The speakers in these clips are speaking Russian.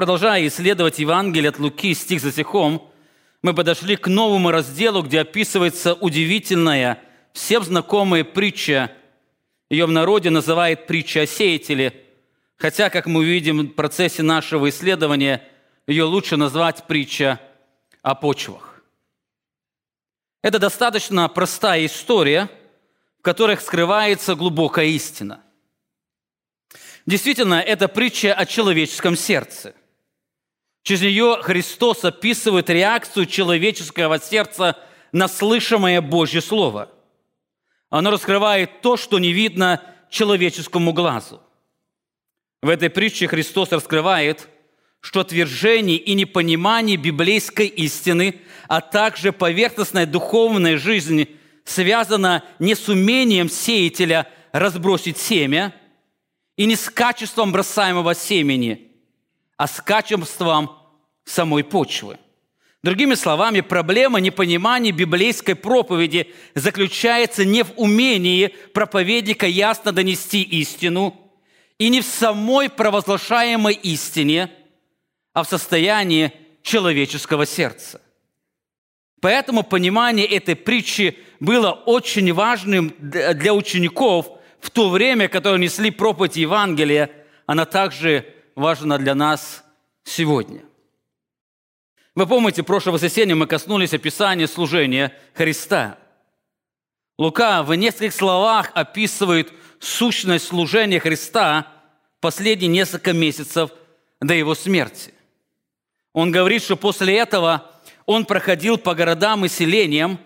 Продолжая исследовать Евангелие от Луки стих за стихом, мы подошли к новому разделу, где описывается удивительная, всем знакомая притча. Ее в народе называют притча о сеятеле, хотя, как мы увидим в процессе нашего исследования, ее лучше назвать притча о почвах. Это достаточно простая история, в которой скрывается глубокая истина. Действительно, это притча о человеческом сердце. Через нее Христос описывает реакцию человеческого сердца на слышимое Божье Слово. Оно раскрывает то, что не видно человеческому глазу. В этой притче Христос раскрывает, что отвержение и непонимание библейской истины, а также поверхностная духовная жизнь связана не с умением сеятеля разбросить семя и не с качеством бросаемого семени – а с качеством самой почвы. Другими словами, проблема непонимания библейской проповеди заключается не в умении проповедника ясно донести истину и не в самой провозглашаемой истине, а в состоянии человеческого сердца. Поэтому понимание этой притчи было очень важным для учеников в то время, которое несли проповедь Евангелия. Она также важно для нас сегодня. Вы помните, в прошлое воскресенье мы коснулись описания служения Христа. Лука в нескольких словах описывает сущность служения Христа последние несколько месяцев до его смерти. Он говорит, что после этого он проходил по городам и селениям,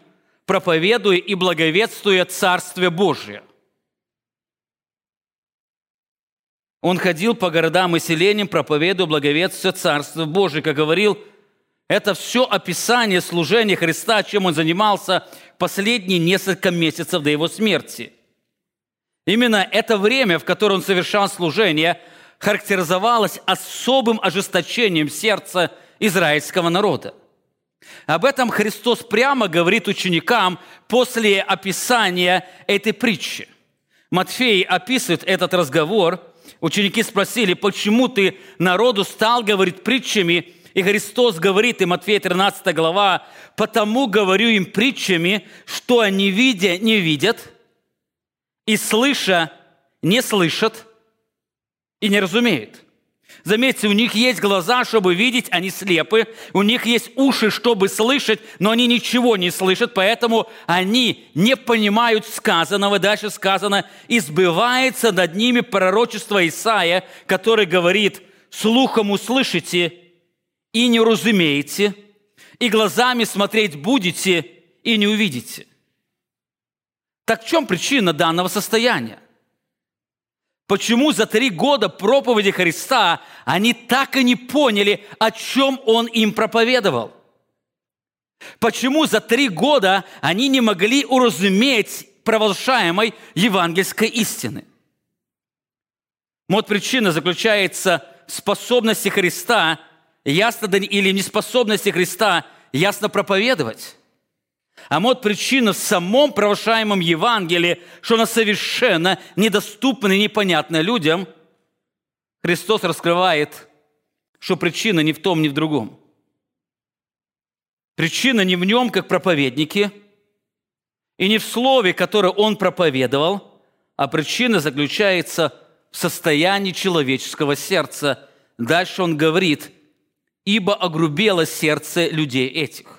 проповедуя и благовествуя Царствие Божие – Он ходил по городам и селениям, проповедуя благовествие Царства Божие. Как говорил, это все описание служения Христа, чем он занимался последние несколько месяцев до его смерти. Именно это время, в которое он совершал служение, характеризовалось особым ожесточением сердца израильского народа. Об этом Христос прямо говорит ученикам после описания этой притчи. Матфей описывает этот разговор – Ученики спросили, почему ты народу стал говорить притчами, и Христос говорит им, Матфея 13 глава, «Потому говорю им притчами, что они, видя, не видят, и слыша, не слышат, и не разумеют». Заметьте, у них есть глаза, чтобы видеть, они слепы. У них есть уши, чтобы слышать, но они ничего не слышат, поэтому они не понимают сказанного. Дальше сказано, избывается над ними пророчество Исаия, который говорит, слухом услышите и не разумеете, и глазами смотреть будете и не увидите. Так в чем причина данного состояния? Почему за три года проповеди Христа они так и не поняли, о чем Он им проповедовал? Почему за три года они не могли уразуметь провозглашаемой евангельской истины? Вот причина заключается в способности Христа ясно или неспособности Христа ясно проповедовать. А вот причина в самом провозглашаемом Евангелии, что она совершенно недоступна и непонятна людям, Христос раскрывает, что причина не в том, ни в другом. Причина не в нем, как проповеднике, и не в слове, которое он проповедовал, а причина заключается в состоянии человеческого сердца. Дальше он говорит, ибо огрубело сердце людей этих.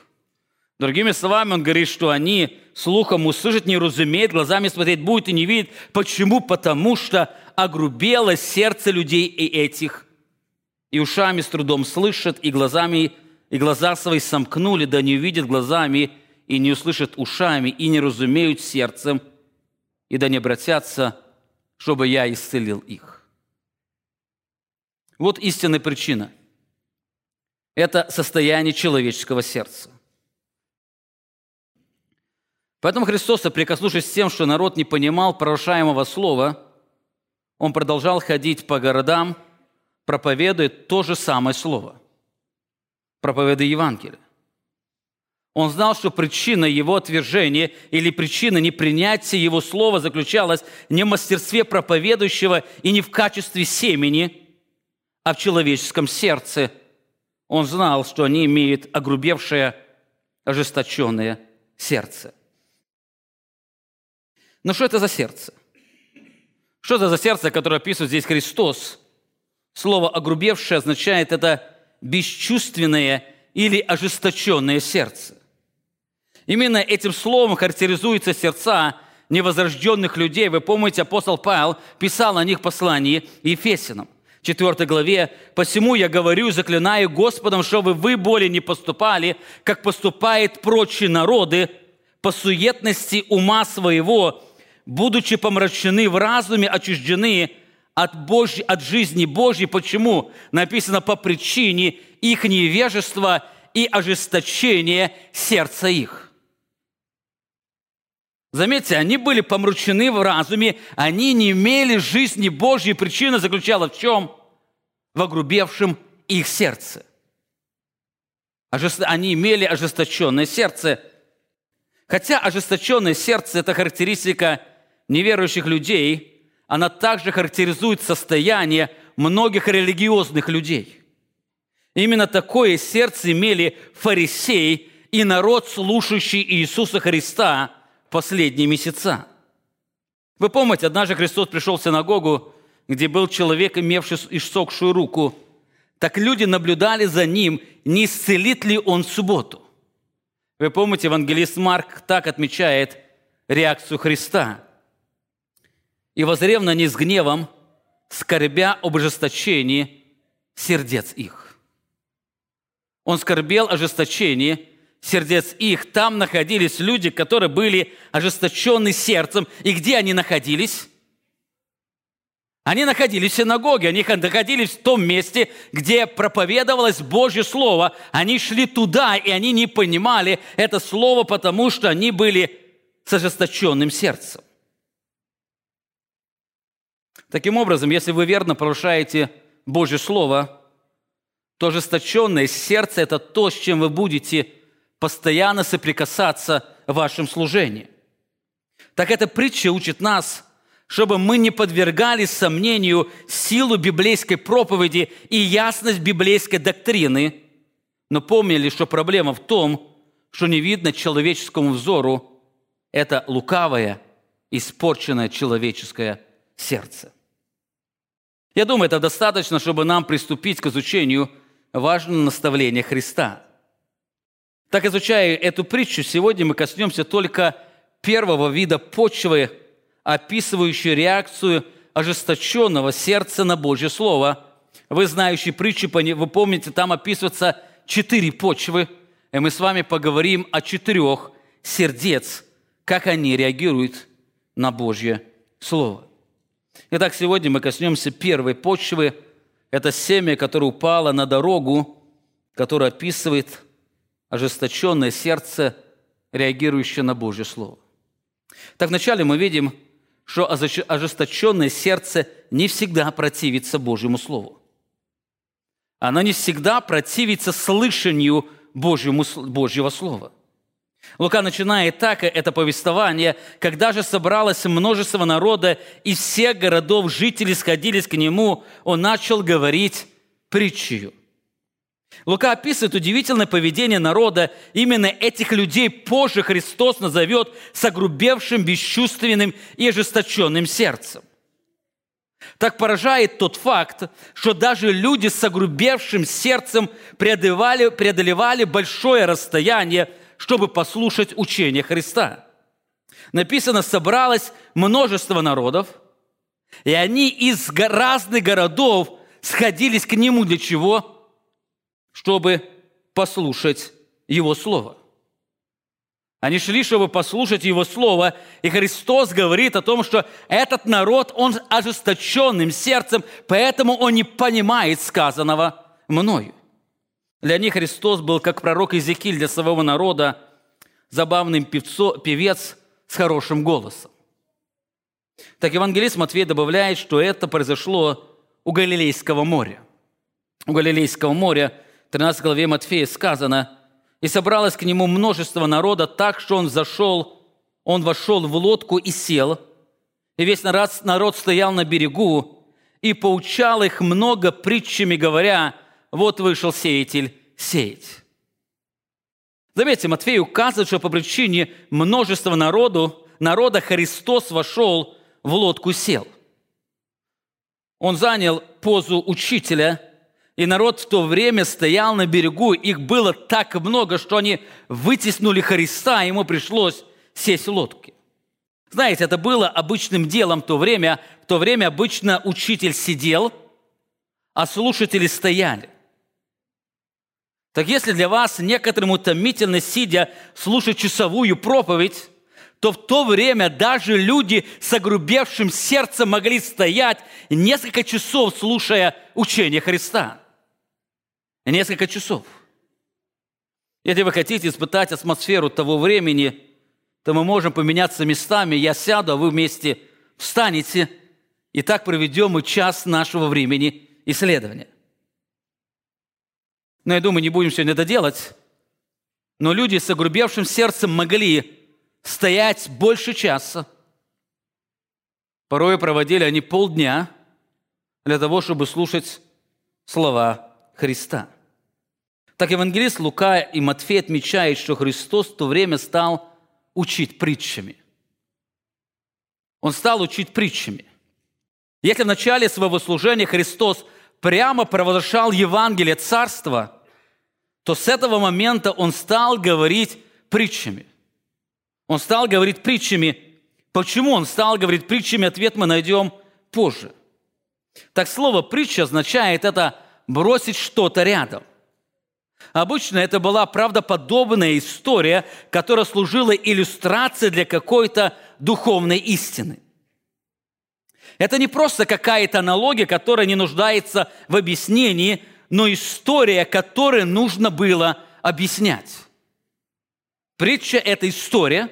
Другими словами, он говорит, что они слухом услышать не разумеют, глазами смотреть будут и не видят. Почему? Потому что огрубело сердце людей и этих, и ушами с трудом слышат, и глазами, и глаза свои сомкнули, да не увидят глазами, и не услышат ушами, и не разумеют сердцем, и да не обратятся, чтобы я исцелил их. Вот истинная причина. Это состояние человеческого сердца. Поэтому Христос, соприкоснувшись с тем, что народ не понимал прорушаемого слова, он продолжал ходить по городам, проповедуя то же самое слово, проповедуя Евангелие. Он знал, что причина его отвержения или причина непринятия его слова заключалась не в мастерстве проповедующего и не в качестве семени, а в человеческом сердце. Он знал, что они имеют огрубевшее, ожесточенное сердце. Но что это за сердце? Что это за сердце, которое описывает здесь Христос? Слово «огрубевшее» означает это бесчувственное или ожесточенное сердце. Именно этим словом характеризуются сердца невозрожденных людей. Вы помните, апостол Павел писал о них послание Ефесянам. 4 главе, «Посему я говорю, заклинаю Господом, чтобы вы более не поступали, как поступают прочие народы, по суетности ума своего, будучи помрачены в разуме, отчуждены от, Божьей, от жизни Божьей. Почему? Написано по причине их невежества и ожесточения сердца их. Заметьте, они были помрачены в разуме, они не имели жизни Божьей. Причина заключалась в чем? В огрубевшем их сердце. Они имели ожесточенное сердце. Хотя ожесточенное сердце – это характеристика неверующих людей, она также характеризует состояние многих религиозных людей. Именно такое сердце имели фарисеи и народ, слушающий Иисуса Христа – последние месяца. Вы помните, однажды Христос пришел в синагогу, где был человек, имевший иссохшую руку. Так люди наблюдали за ним, не исцелит ли он в субботу. Вы помните, евангелист Марк так отмечает реакцию Христа. «И возрев на них с гневом, скорбя об ожесточении сердец их». Он скорбел ожесточении сердец их, там находились люди, которые были ожесточены сердцем. И где они находились? Они находились в синагоге, они находились в том месте, где проповедовалось Божье Слово. Они шли туда, и они не понимали это Слово, потому что они были с ожесточенным сердцем. Таким образом, если вы верно порушаете Божье Слово, то ожесточенное сердце – это то, с чем вы будете постоянно соприкасаться в вашем служении. Так эта притча учит нас, чтобы мы не подвергали сомнению силу библейской проповеди и ясность библейской доктрины, но помнили, что проблема в том, что не видно человеческому взору это лукавое, испорченное человеческое сердце. Я думаю, это достаточно, чтобы нам приступить к изучению важного наставления Христа – так, изучая эту притчу, сегодня мы коснемся только первого вида почвы, описывающей реакцию ожесточенного сердца на Божье Слово. Вы знающие притчи, вы помните, там описываются четыре почвы, и мы с вами поговорим о четырех сердец, как они реагируют на Божье Слово. Итак, сегодня мы коснемся первой почвы. Это семя, которое упало на дорогу, которое описывает ожесточенное сердце, реагирующее на Божье Слово. Так вначале мы видим, что ожесточенное сердце не всегда противится Божьему Слову. Оно не всегда противится слышанию Божьему, Божьего Слова. Лука начинает так это повествование, когда же собралось множество народа, и всех городов жители сходились к нему, он начал говорить притчью – Лука описывает удивительное поведение народа. Именно этих людей позже Христос назовет согрубевшим, бесчувственным и ожесточенным сердцем. Так поражает тот факт, что даже люди с огрубевшим сердцем преодолевали, преодолевали большое расстояние, чтобы послушать учение Христа. Написано, собралось множество народов, и они из разных городов сходились к Нему для чего? чтобы послушать Его Слово. Они шли, чтобы послушать Его Слово, и Христос говорит о том, что этот народ, он ожесточенным сердцем, поэтому он не понимает сказанного мною. Для них Христос был как пророк Иезекииль для своего народа, забавный певцо, певец с хорошим голосом. Так евангелист Матвей добавляет, что это произошло у Галилейского моря. У Галилейского моря – 13 главе Матфея сказано, «И собралось к нему множество народа так, что он зашел, он вошел в лодку и сел, и весь народ, народ стоял на берегу, и поучал их много притчами, говоря, вот вышел сеятель сеять. Заметьте, Матфей указывает, что по причине множества народу, народа Христос вошел в лодку сел. Он занял позу учителя, и народ в то время стоял на берегу. Их было так много, что они вытеснули Христа, и ему пришлось сесть в лодке. Знаете, это было обычным делом в то время. В то время обычно учитель сидел, а слушатели стояли. Так если для вас некоторым утомительно, сидя, слушать часовую проповедь, то в то время даже люди с огрубевшим сердцем могли стоять несколько часов, слушая учение Христа. Несколько часов. Если вы хотите испытать атмосферу того времени, то мы можем поменяться местами. Я сяду, а вы вместе встанете, и так проведем мы час нашего времени исследования. Но я думаю, не будем сегодня это делать. Но люди с огрубевшим сердцем могли стоять больше часа. Порой проводили они полдня для того, чтобы слушать слова Христа. Так евангелист Лука и Матфей отмечают, что Христос в то время стал учить притчами. Он стал учить притчами. Если в начале своего служения Христос прямо провозглашал Евангелие Царства, то с этого момента он стал говорить притчами. Он стал говорить притчами. Почему он стал говорить притчами, ответ мы найдем позже. Так слово «притча» означает это бросить что-то рядом. Обычно это была правдоподобная история, которая служила иллюстрацией для какой-то духовной истины. Это не просто какая-то аналогия, которая не нуждается в объяснении – но история, которую нужно было объяснять. Притча – это история,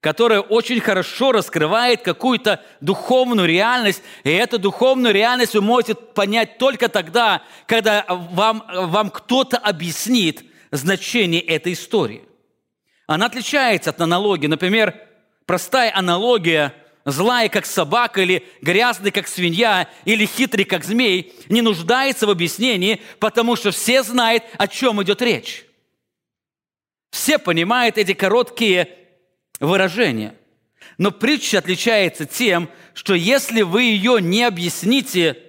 которая очень хорошо раскрывает какую-то духовную реальность, и эту духовную реальность вы можете понять только тогда, когда вам, вам кто-то объяснит значение этой истории. Она отличается от аналогии. Например, простая аналогия – злая, как собака, или грязный, как свинья, или хитрый, как змей, не нуждается в объяснении, потому что все знают, о чем идет речь. Все понимают эти короткие выражения. Но притча отличается тем, что если вы ее не объясните,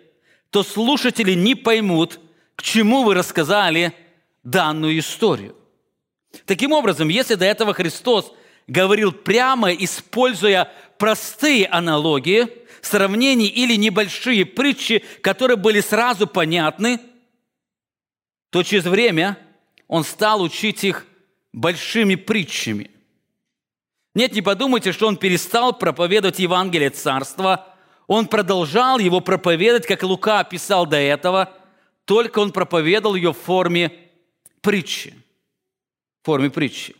то слушатели не поймут, к чему вы рассказали данную историю. Таким образом, если до этого Христос говорил прямо, используя простые аналогии, сравнения или небольшие притчи, которые были сразу понятны, то через время он стал учить их большими притчами. Нет, не подумайте, что он перестал проповедовать Евангелие Царства. Он продолжал его проповедовать, как Лука описал до этого, только он проповедовал ее в форме притчи. В форме притчи.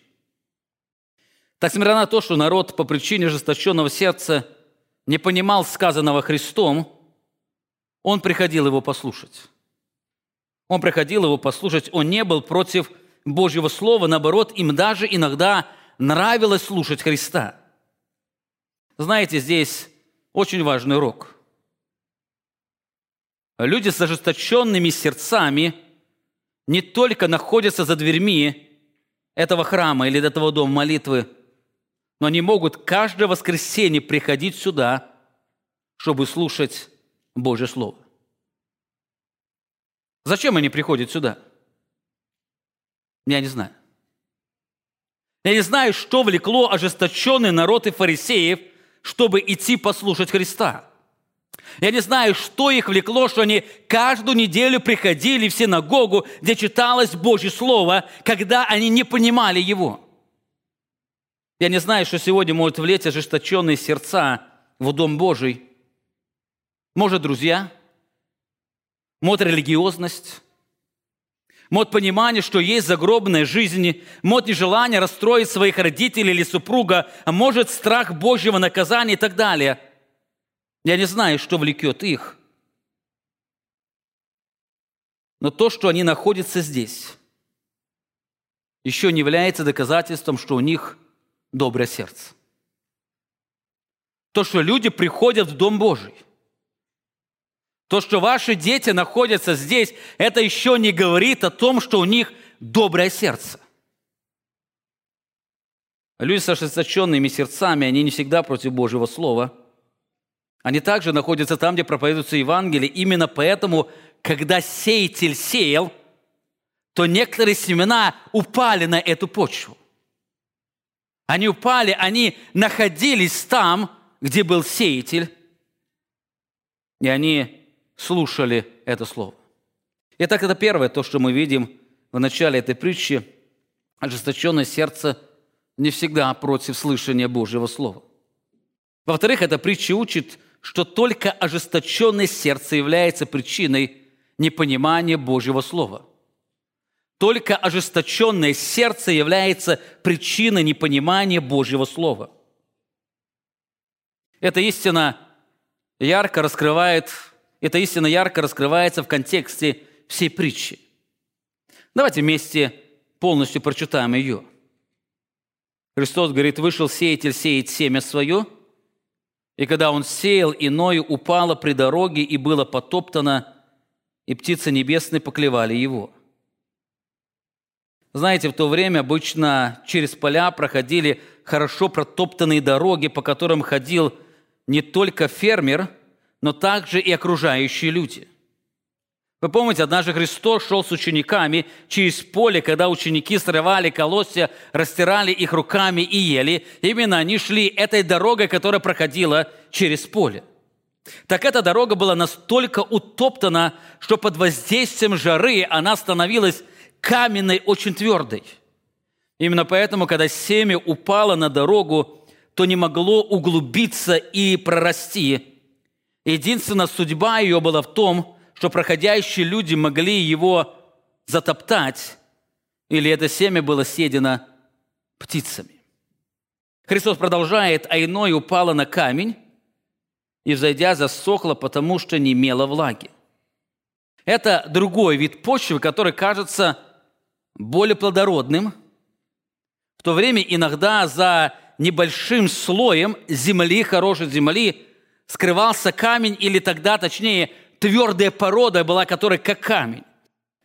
Так, несмотря на то, что народ по причине ожесточенного сердца не понимал сказанного Христом, он приходил его послушать. Он приходил его послушать, он не был против Божьего Слова, наоборот, им даже иногда нравилось слушать Христа. Знаете, здесь очень важный урок. Люди с ожесточенными сердцами не только находятся за дверьми этого храма или этого дома молитвы, но они могут каждое воскресенье приходить сюда, чтобы слушать Божье Слово. Зачем они приходят сюда? Я не знаю. Я не знаю, что влекло ожесточенный народ и фарисеев, чтобы идти послушать Христа. Я не знаю, что их влекло, что они каждую неделю приходили в синагогу, где читалось Божье Слово, когда они не понимали его – я не знаю, что сегодня может влезть ожесточенные сердца в Дом Божий. Может, друзья, может, религиозность, может, понимание, что есть загробная жизнь, может, нежелание расстроить своих родителей или супруга, а может, страх Божьего наказания и так далее. Я не знаю, что влекет их. Но то, что они находятся здесь, еще не является доказательством, что у них – доброе сердце. То, что люди приходят в Дом Божий. То, что ваши дети находятся здесь, это еще не говорит о том, что у них доброе сердце. Люди с ожесточенными сердцами, они не всегда против Божьего Слова. Они также находятся там, где проповедуется Евангелие. Именно поэтому, когда сеятель сеял, то некоторые семена упали на эту почву. Они упали, они находились там, где был сеятель, и они слушали это слово. Итак, это первое, то, что мы видим в начале этой притчи. Ожесточенное сердце не всегда против слышания Божьего Слова. Во-вторых, эта притча учит, что только ожесточенное сердце является причиной непонимания Божьего Слова. Только ожесточенное сердце является причиной непонимания Божьего Слова. Эта истина ярко раскрывает, эта истина ярко раскрывается в контексте всей притчи. Давайте вместе полностью прочитаем ее. Христос говорит, вышел сеятель сеять семя свое, и когда он сеял, иное упало при дороге и было потоптано, и птицы небесные поклевали его. Знаете, в то время обычно через поля проходили хорошо протоптанные дороги, по которым ходил не только фермер, но также и окружающие люди. Вы помните, однажды Христос шел с учениками через поле, когда ученики срывали колосья, растирали их руками и ели. Именно они шли этой дорогой, которая проходила через поле. Так эта дорога была настолько утоптана, что под воздействием жары она становилась каменной, очень твердой. Именно поэтому, когда семя упало на дорогу, то не могло углубиться и прорасти. Единственная судьба ее была в том, что проходящие люди могли его затоптать, или это семя было съедено птицами. Христос продолжает, а иное упало на камень, и, взойдя, засохло, потому что не имело влаги. Это другой вид почвы, который кажется более плодородным. В то время иногда за небольшим слоем земли, хорошей земли, скрывался камень или тогда, точнее, твердая порода была, которая как камень.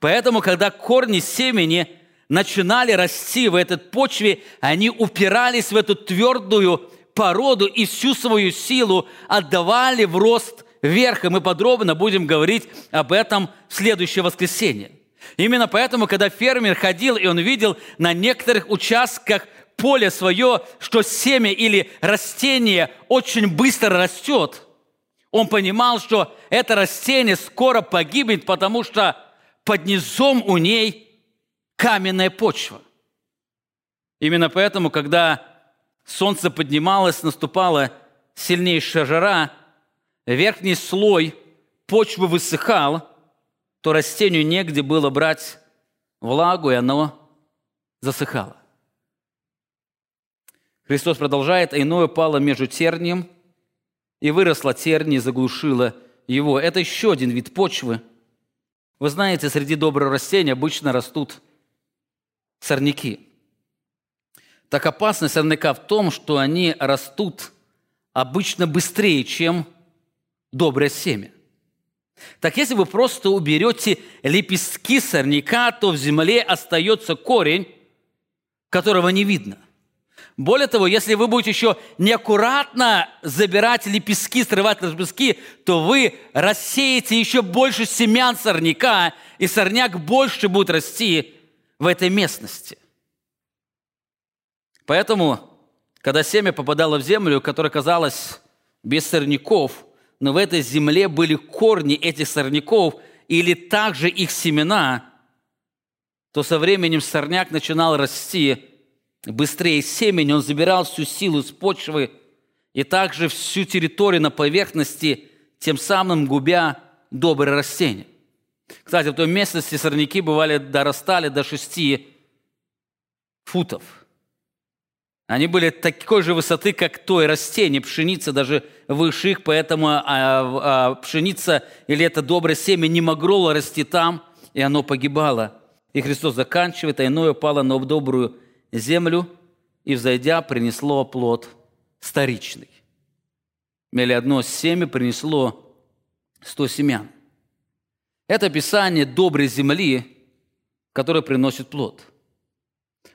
Поэтому, когда корни семени начинали расти в этой почве, они упирались в эту твердую породу и всю свою силу отдавали в рост вверх. И мы подробно будем говорить об этом в следующее воскресенье. Именно поэтому, когда фермер ходил, и он видел на некоторых участках поле свое, что семя или растение очень быстро растет, он понимал, что это растение скоро погибнет, потому что под низом у ней каменная почва. Именно поэтому, когда солнце поднималось, наступала сильнейшая жара, верхний слой почвы высыхал, то растению негде было брать влагу, и оно засыхало. Христос продолжает, а иное пало между тернием – и выросла терни и заглушила его. Это еще один вид почвы. Вы знаете, среди доброго растения обычно растут сорняки. Так опасность сорняка в том, что они растут обычно быстрее, чем доброе семя. Так если вы просто уберете лепестки сорняка, то в земле остается корень, которого не видно – более того, если вы будете еще неаккуратно забирать лепестки, срывать лепестки, то вы рассеете еще больше семян сорняка, и сорняк больше будет расти в этой местности. Поэтому, когда семя попадало в землю, которая казалась без сорняков, но в этой земле были корни этих сорняков или также их семена, то со временем сорняк начинал расти – быстрее семени, он забирал всю силу с почвы и также всю территорию на поверхности, тем самым губя добрые растения. Кстати, в той местности сорняки бывали, дорастали до 6 футов. Они были такой же высоты, как то и растение, пшеница даже выше их, поэтому а, а, пшеница или это доброе семя не могло расти там, и оно погибало. И Христос заканчивает, а иное упало на добрую землю и, взойдя, принесло плод старичный. Или одно семя принесло 100 семян. Это описание доброй земли, которая приносит плод.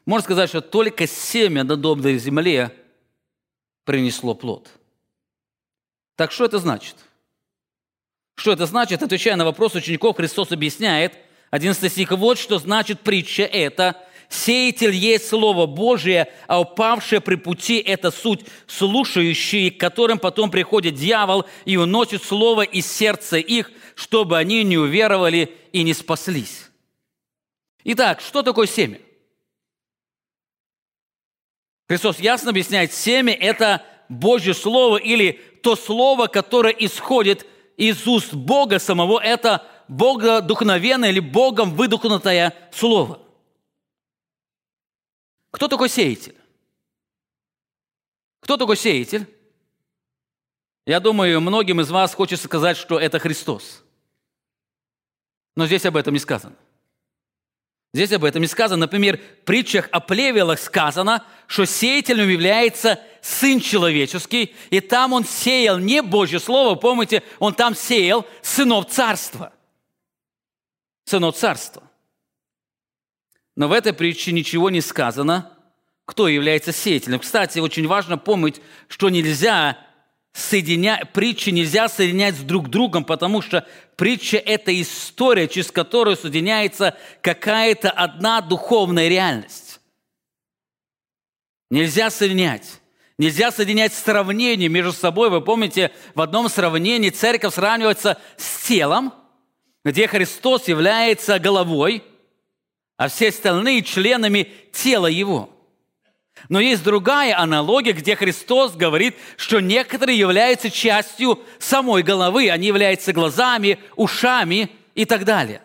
Можно сказать, что только семя на доброй земле принесло плод. Так что это значит? Что это значит? Отвечая на вопрос учеников, Христос объясняет, 11 стих, вот что значит притча это. Сеятель есть Слово Божие, а упавшее при пути – это суть слушающие, к которым потом приходит дьявол и уносит Слово из сердца их, чтобы они не уверовали и не спаслись. Итак, что такое семя? Христос ясно объясняет, семя – это Божье Слово или то Слово, которое исходит из уст Бога самого, это богодухновенное или Богом выдохнутое Слово. Кто такой сеятель? Кто такой сеятель? Я думаю, многим из вас хочется сказать, что это Христос. Но здесь об этом не сказано. Здесь об этом не сказано. Например, в притчах о плевелах сказано, что сеятелем является Сын Человеческий, и там он сеял не Божье Слово, помните, он там сеял сынов Царства. Сынов Царства. Но в этой притче ничего не сказано, кто является сеятелем. Кстати, очень важно помнить, что нельзя соединять, притчи нельзя соединять с друг другом, потому что притча – это история, через которую соединяется какая-то одна духовная реальность. Нельзя соединять. Нельзя соединять сравнение между собой. Вы помните, в одном сравнении церковь сравнивается с телом, где Христос является головой, а все остальные членами тела Его – но есть другая аналогия, где Христос говорит, что некоторые являются частью самой головы, они являются глазами, ушами и так далее.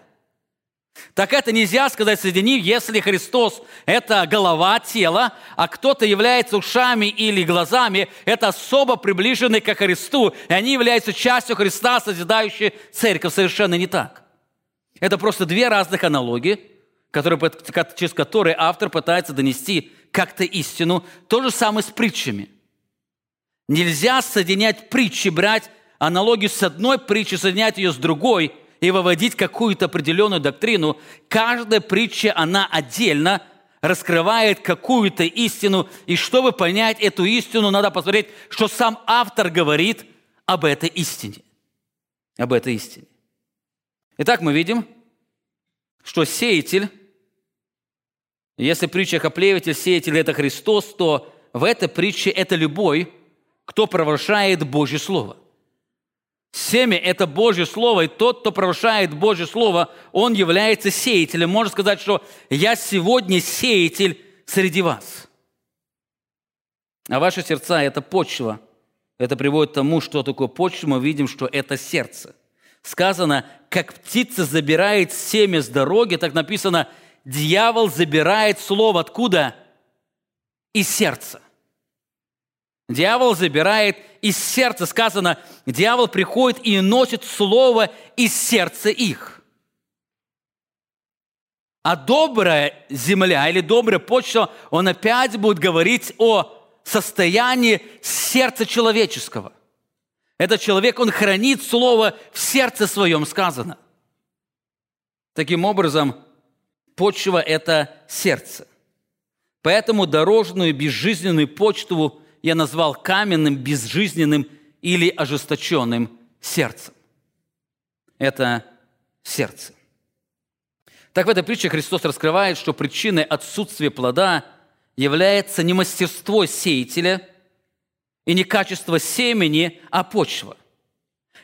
Так это нельзя сказать соединив, если Христос – это голова тела, а кто-то является ушами или глазами, это особо приближенный к Христу, и они являются частью Христа, созидающей церковь. Совершенно не так. Это просто две разных аналогии, которые, через которые автор пытается донести как-то истину. То же самое с притчами. Нельзя соединять притчи, брать аналогию с одной притчей, соединять ее с другой и выводить какую-то определенную доктрину. Каждая притча, она отдельно раскрывает какую-то истину. И чтобы понять эту истину, надо посмотреть, что сам автор говорит об этой истине. Об этой истине. Итак, мы видим, что сеятель если притча «Коплевитель, сеятель» – это Христос, то в этой притче это любой, кто провозглашает Божье Слово. Семя – это Божье Слово, и тот, кто провозглашает Божье Слово, он является сеятелем. Можно сказать, что «я сегодня сеятель среди вас». А ваши сердца – это почва. Это приводит к тому, что такое почва, мы видим, что это сердце. Сказано, как птица забирает семя с дороги, так написано – дьявол забирает слово откуда? Из сердца. Дьявол забирает из сердца. Сказано, дьявол приходит и носит слово из сердца их. А добрая земля или добрая почта, он опять будет говорить о состоянии сердца человеческого. Этот человек, он хранит слово в сердце своем, сказано. Таким образом, почва – это сердце. Поэтому дорожную безжизненную почту я назвал каменным, безжизненным или ожесточенным сердцем. Это сердце. Так в этой притче Христос раскрывает, что причиной отсутствия плода является не мастерство сеятеля и не качество семени, а почва.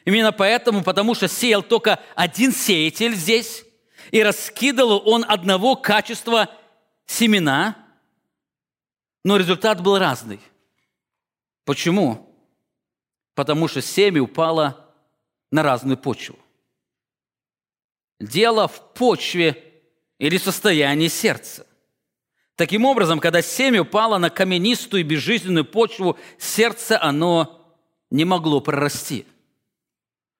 Именно поэтому, потому что сеял только один сеятель здесь, и раскидывал он одного качества семена, но результат был разный. Почему? Потому что семя упало на разную почву. Дело в почве или состоянии сердца. Таким образом, когда семя упало на каменистую безжизненную почву, сердце оно не могло прорасти –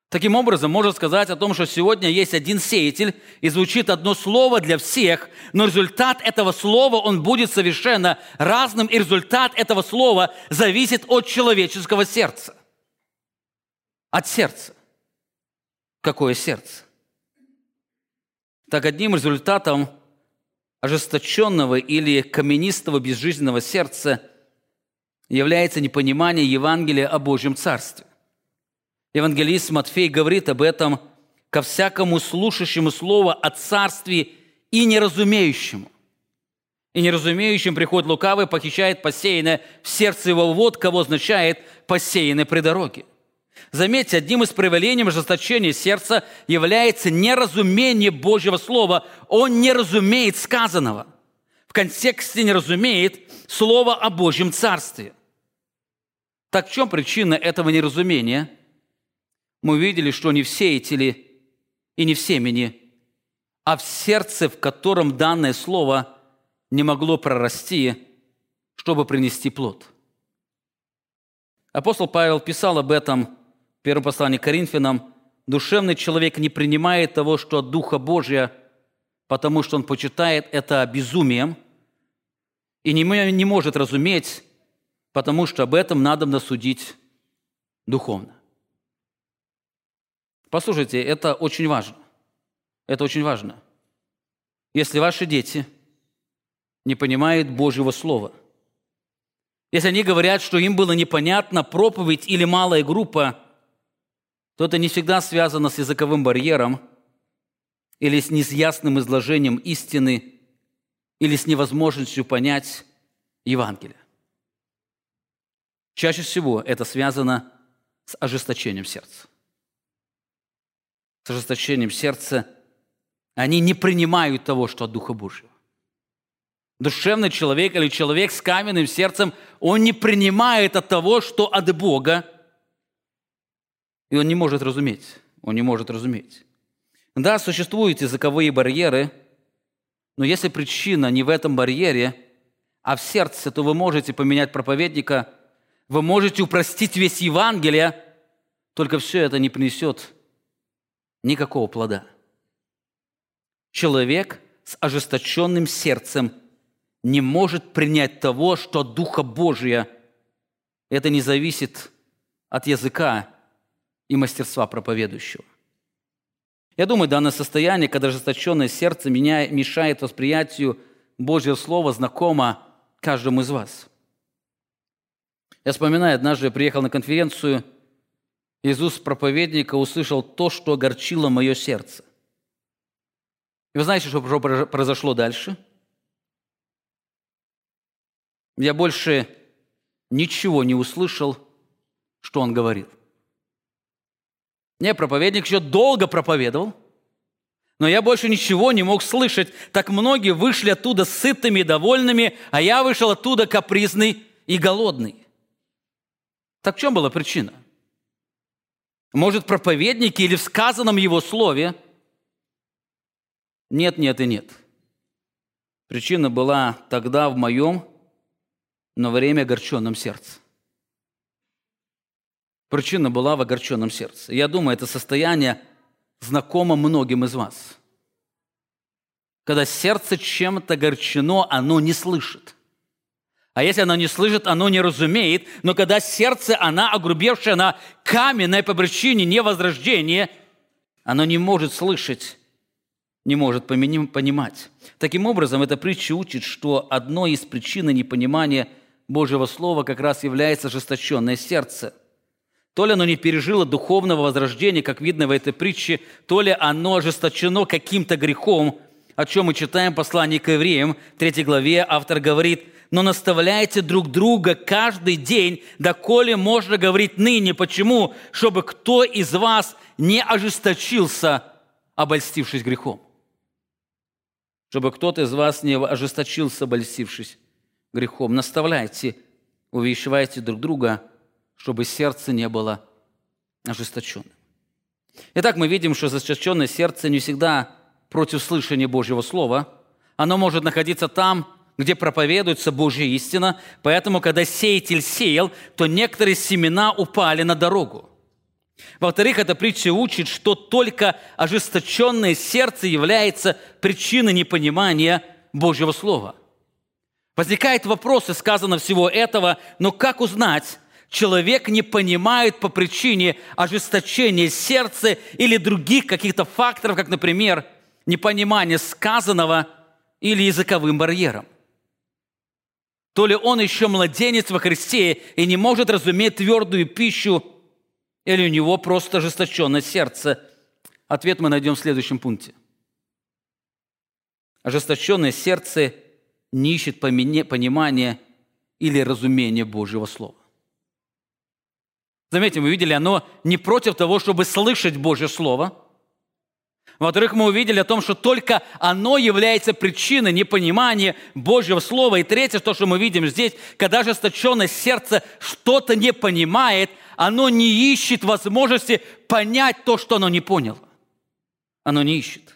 Таким образом, можно сказать о том, что сегодня есть один сеятель, и звучит одно слово для всех, но результат этого слова, он будет совершенно разным, и результат этого слова зависит от человеческого сердца. От сердца. какое сердце. Так одним результатом ожесточенного или каменистого безжизненного сердца является непонимание Евангелия о Божьем Царстве. Евангелист Матфей говорит об этом ко всякому слушающему слово о Царстве и неразумеющему. И неразумеющим приходит лукавый, похищает посеянное в сердце его вот, кого означает посеянное при дороге. Заметьте, одним из проявлений ожесточения сердца является неразумение Божьего Слова. Он не разумеет сказанного. В контексте не разумеет Слово о Божьем Царстве. Так в чем причина этого неразумения? Мы увидели, что не в сеятели и не в семени, а в сердце, в котором данное слово не могло прорасти, чтобы принести плод. Апостол Павел писал об этом в первом послании к Коринфянам. «Душевный человек не принимает того, что от Духа Божия, потому что он почитает это безумием и не может разуметь, потому что об этом надо насудить духовно. Послушайте, это очень важно. Это очень важно. Если ваши дети не понимают Божьего Слова, если они говорят, что им было непонятна проповедь или малая группа, то это не всегда связано с языковым барьером или с неясным изложением истины или с невозможностью понять Евангелие. Чаще всего это связано с ожесточением сердца. С ожесточением сердца они не принимают того, что от Духа Божьего. Душевный человек или человек с каменным сердцем, он не принимает от того, что от Бога, и он не может разуметь. Он не может разуметь. Да, существуют языковые барьеры, но если причина не в этом барьере, а в сердце, то вы можете поменять проповедника – вы можете упростить весь Евангелие, только все это не принесет никакого плода. Человек с ожесточенным сердцем не может принять того, что Духа Божия это не зависит от языка и мастерства проповедующего. Я думаю, данное состояние, когда ожесточенное сердце меня мешает восприятию Божьего Слова, знакомо каждому из вас – я вспоминаю, однажды я приехал на конференцию, Иисус проповедника услышал то, что огорчило мое сердце. И вы знаете, что произошло дальше? Я больше ничего не услышал, что он говорил. Не, проповедник еще долго проповедовал, но я больше ничего не мог слышать. Так многие вышли оттуда сытыми и довольными, а я вышел оттуда капризный и голодный. Так в чем была причина? Может, проповедники или в сказанном его слове? Нет, нет и нет. Причина была тогда в моем, но время огорченном сердце. Причина была в огорченном сердце. Я думаю, это состояние знакомо многим из вас. Когда сердце чем-то огорчено, оно не слышит – а если она не слышит, оно не разумеет. Но когда сердце, она огрубевшая, она каменная по причине невозрождения, оно не может слышать, не может понимать. Таким образом, эта притча учит, что одной из причин непонимания Божьего Слова как раз является ожесточенное сердце. То ли оно не пережило духовного возрождения, как видно в этой притче, то ли оно ожесточено каким-то грехом, о чем мы читаем в послании к евреям, 3 главе, автор говорит – но наставляйте друг друга каждый день, доколе можно говорить ныне. Почему? Чтобы кто из вас не ожесточился, обольстившись грехом. Чтобы кто-то из вас не ожесточился, обольстившись грехом. Наставляйте, увещевайте друг друга, чтобы сердце не было ожесточенным. Итак, мы видим, что ожесточенное сердце не всегда против слышания Божьего Слова. Оно может находиться там, где проповедуется Божья истина. Поэтому, когда сеятель сеял, то некоторые семена упали на дорогу. Во-вторых, эта притча учит, что только ожесточенное сердце является причиной непонимания Божьего Слова. Возникает вопрос, и сказано всего этого, но как узнать, человек не понимает по причине ожесточения сердца или других каких-то факторов, как, например, непонимание сказанного или языковым барьером. То ли он еще младенец во Христе и не может разуметь твердую пищу, или у него просто ожесточенное сердце. Ответ мы найдем в следующем пункте. Ожесточенное сердце не ищет понимания или разумения Божьего Слова. Заметьте, мы видели, оно не против того, чтобы слышать Божье Слово. Во-вторых, мы увидели о том, что только оно является причиной непонимания Божьего Слова. И третье, то, что мы видим здесь, когда ожесточенное сердце что-то не понимает, оно не ищет возможности понять то, что оно не поняло. Оно не ищет.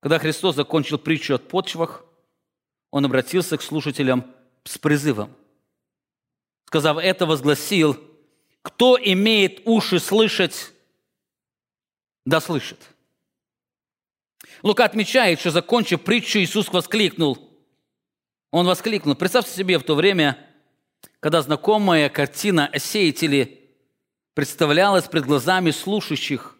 Когда Христос закончил притчу о почвах, Он обратился к слушателям с призывом. Сказав это, возгласил – кто имеет уши слышать, да слышит. Лука отмечает, что, закончив притчу, Иисус воскликнул. Он воскликнул. Представьте себе в то время, когда знакомая картина о представлялась пред глазами слушающих.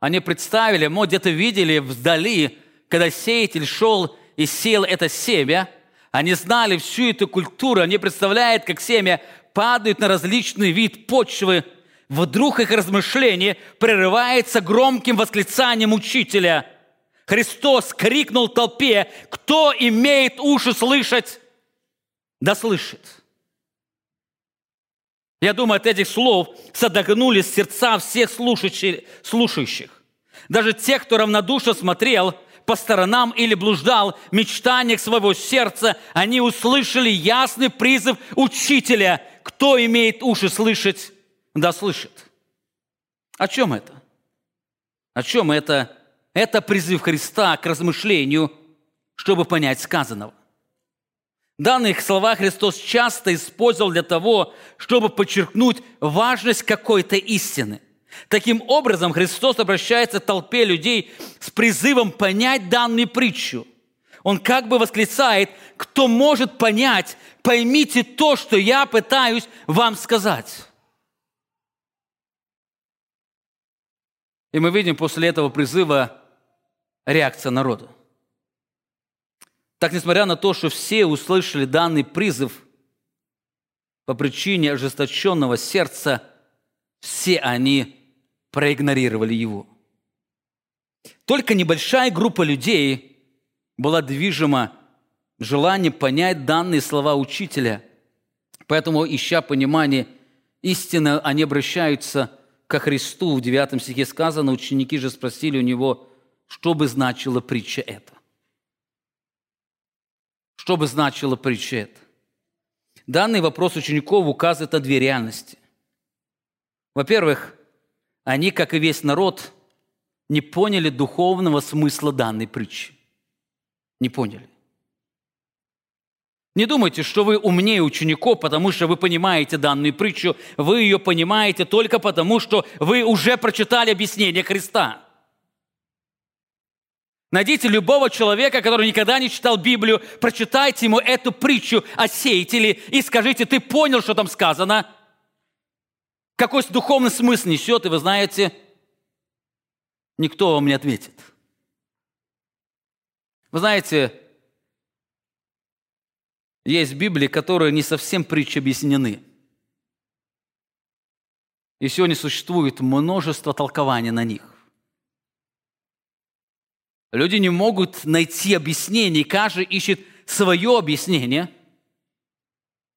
Они представили, мы где-то видели вдали, когда сеятель шел и сеял это семя. Они знали всю эту культуру, они представляют, как семя падают на различный вид почвы, вдруг их размышление прерывается громким восклицанием учителя. Христос крикнул толпе, кто имеет уши слышать, да слышит. Я думаю, от этих слов содогнулись сердца всех слушающих. Даже тех, кто равнодушно смотрел по сторонам или блуждал в мечтаниях своего сердца, они услышали ясный призыв учителя кто имеет уши слышать, да слышит. О чем это? О чем это? Это призыв Христа к размышлению, чтобы понять сказанного. Данные слова Христос часто использовал для того, чтобы подчеркнуть важность какой-то истины. Таким образом, Христос обращается к толпе людей с призывом понять данную притчу. Он как бы восклицает, кто может понять, поймите то, что я пытаюсь вам сказать. И мы видим после этого призыва реакция народа. Так, несмотря на то, что все услышали данный призыв по причине ожесточенного сердца, все они проигнорировали его. Только небольшая группа людей – была движима желанием понять данные слова учителя. Поэтому, ища понимание истины, они обращаются ко Христу. В 9 стихе сказано, ученики же спросили у него, что бы значила притча эта. Что бы значила притча эта? Данный вопрос учеников указывает на две реальности. Во-первых, они, как и весь народ, не поняли духовного смысла данной притчи не поняли. Не думайте, что вы умнее учеников, потому что вы понимаете данную притчу. Вы ее понимаете только потому, что вы уже прочитали объяснение Христа. Найдите любого человека, который никогда не читал Библию, прочитайте ему эту притчу о сеятеле и скажите, ты понял, что там сказано? Какой духовный смысл несет, и вы знаете, никто вам не ответит. Вы знаете, есть Библии, которые не совсем притчи объяснены. И сегодня существует множество толкований на них. Люди не могут найти объяснение, каждый ищет свое объяснение,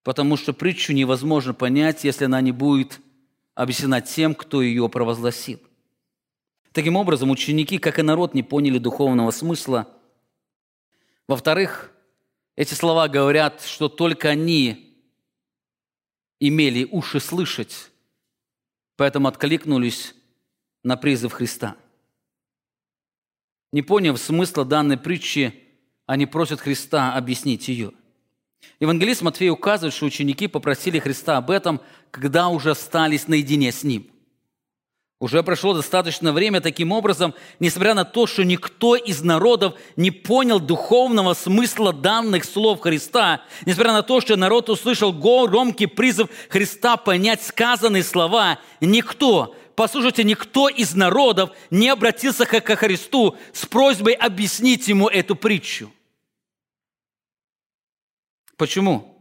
потому что притчу невозможно понять, если она не будет объяснена тем, кто ее провозгласил. Таким образом, ученики, как и народ, не поняли духовного смысла – во-вторых, эти слова говорят, что только они имели уши слышать, поэтому откликнулись на призыв Христа. Не поняв смысла данной притчи, они просят Христа объяснить ее. Евангелист Матфей указывает, что ученики попросили Христа об этом, когда уже остались наедине с Ним. Уже прошло достаточно время таким образом, несмотря на то, что никто из народов не понял духовного смысла данных слов Христа, несмотря на то, что народ услышал громкий призыв Христа понять сказанные слова, никто, послушайте, никто из народов не обратился к Христу с просьбой объяснить ему эту притчу. Почему?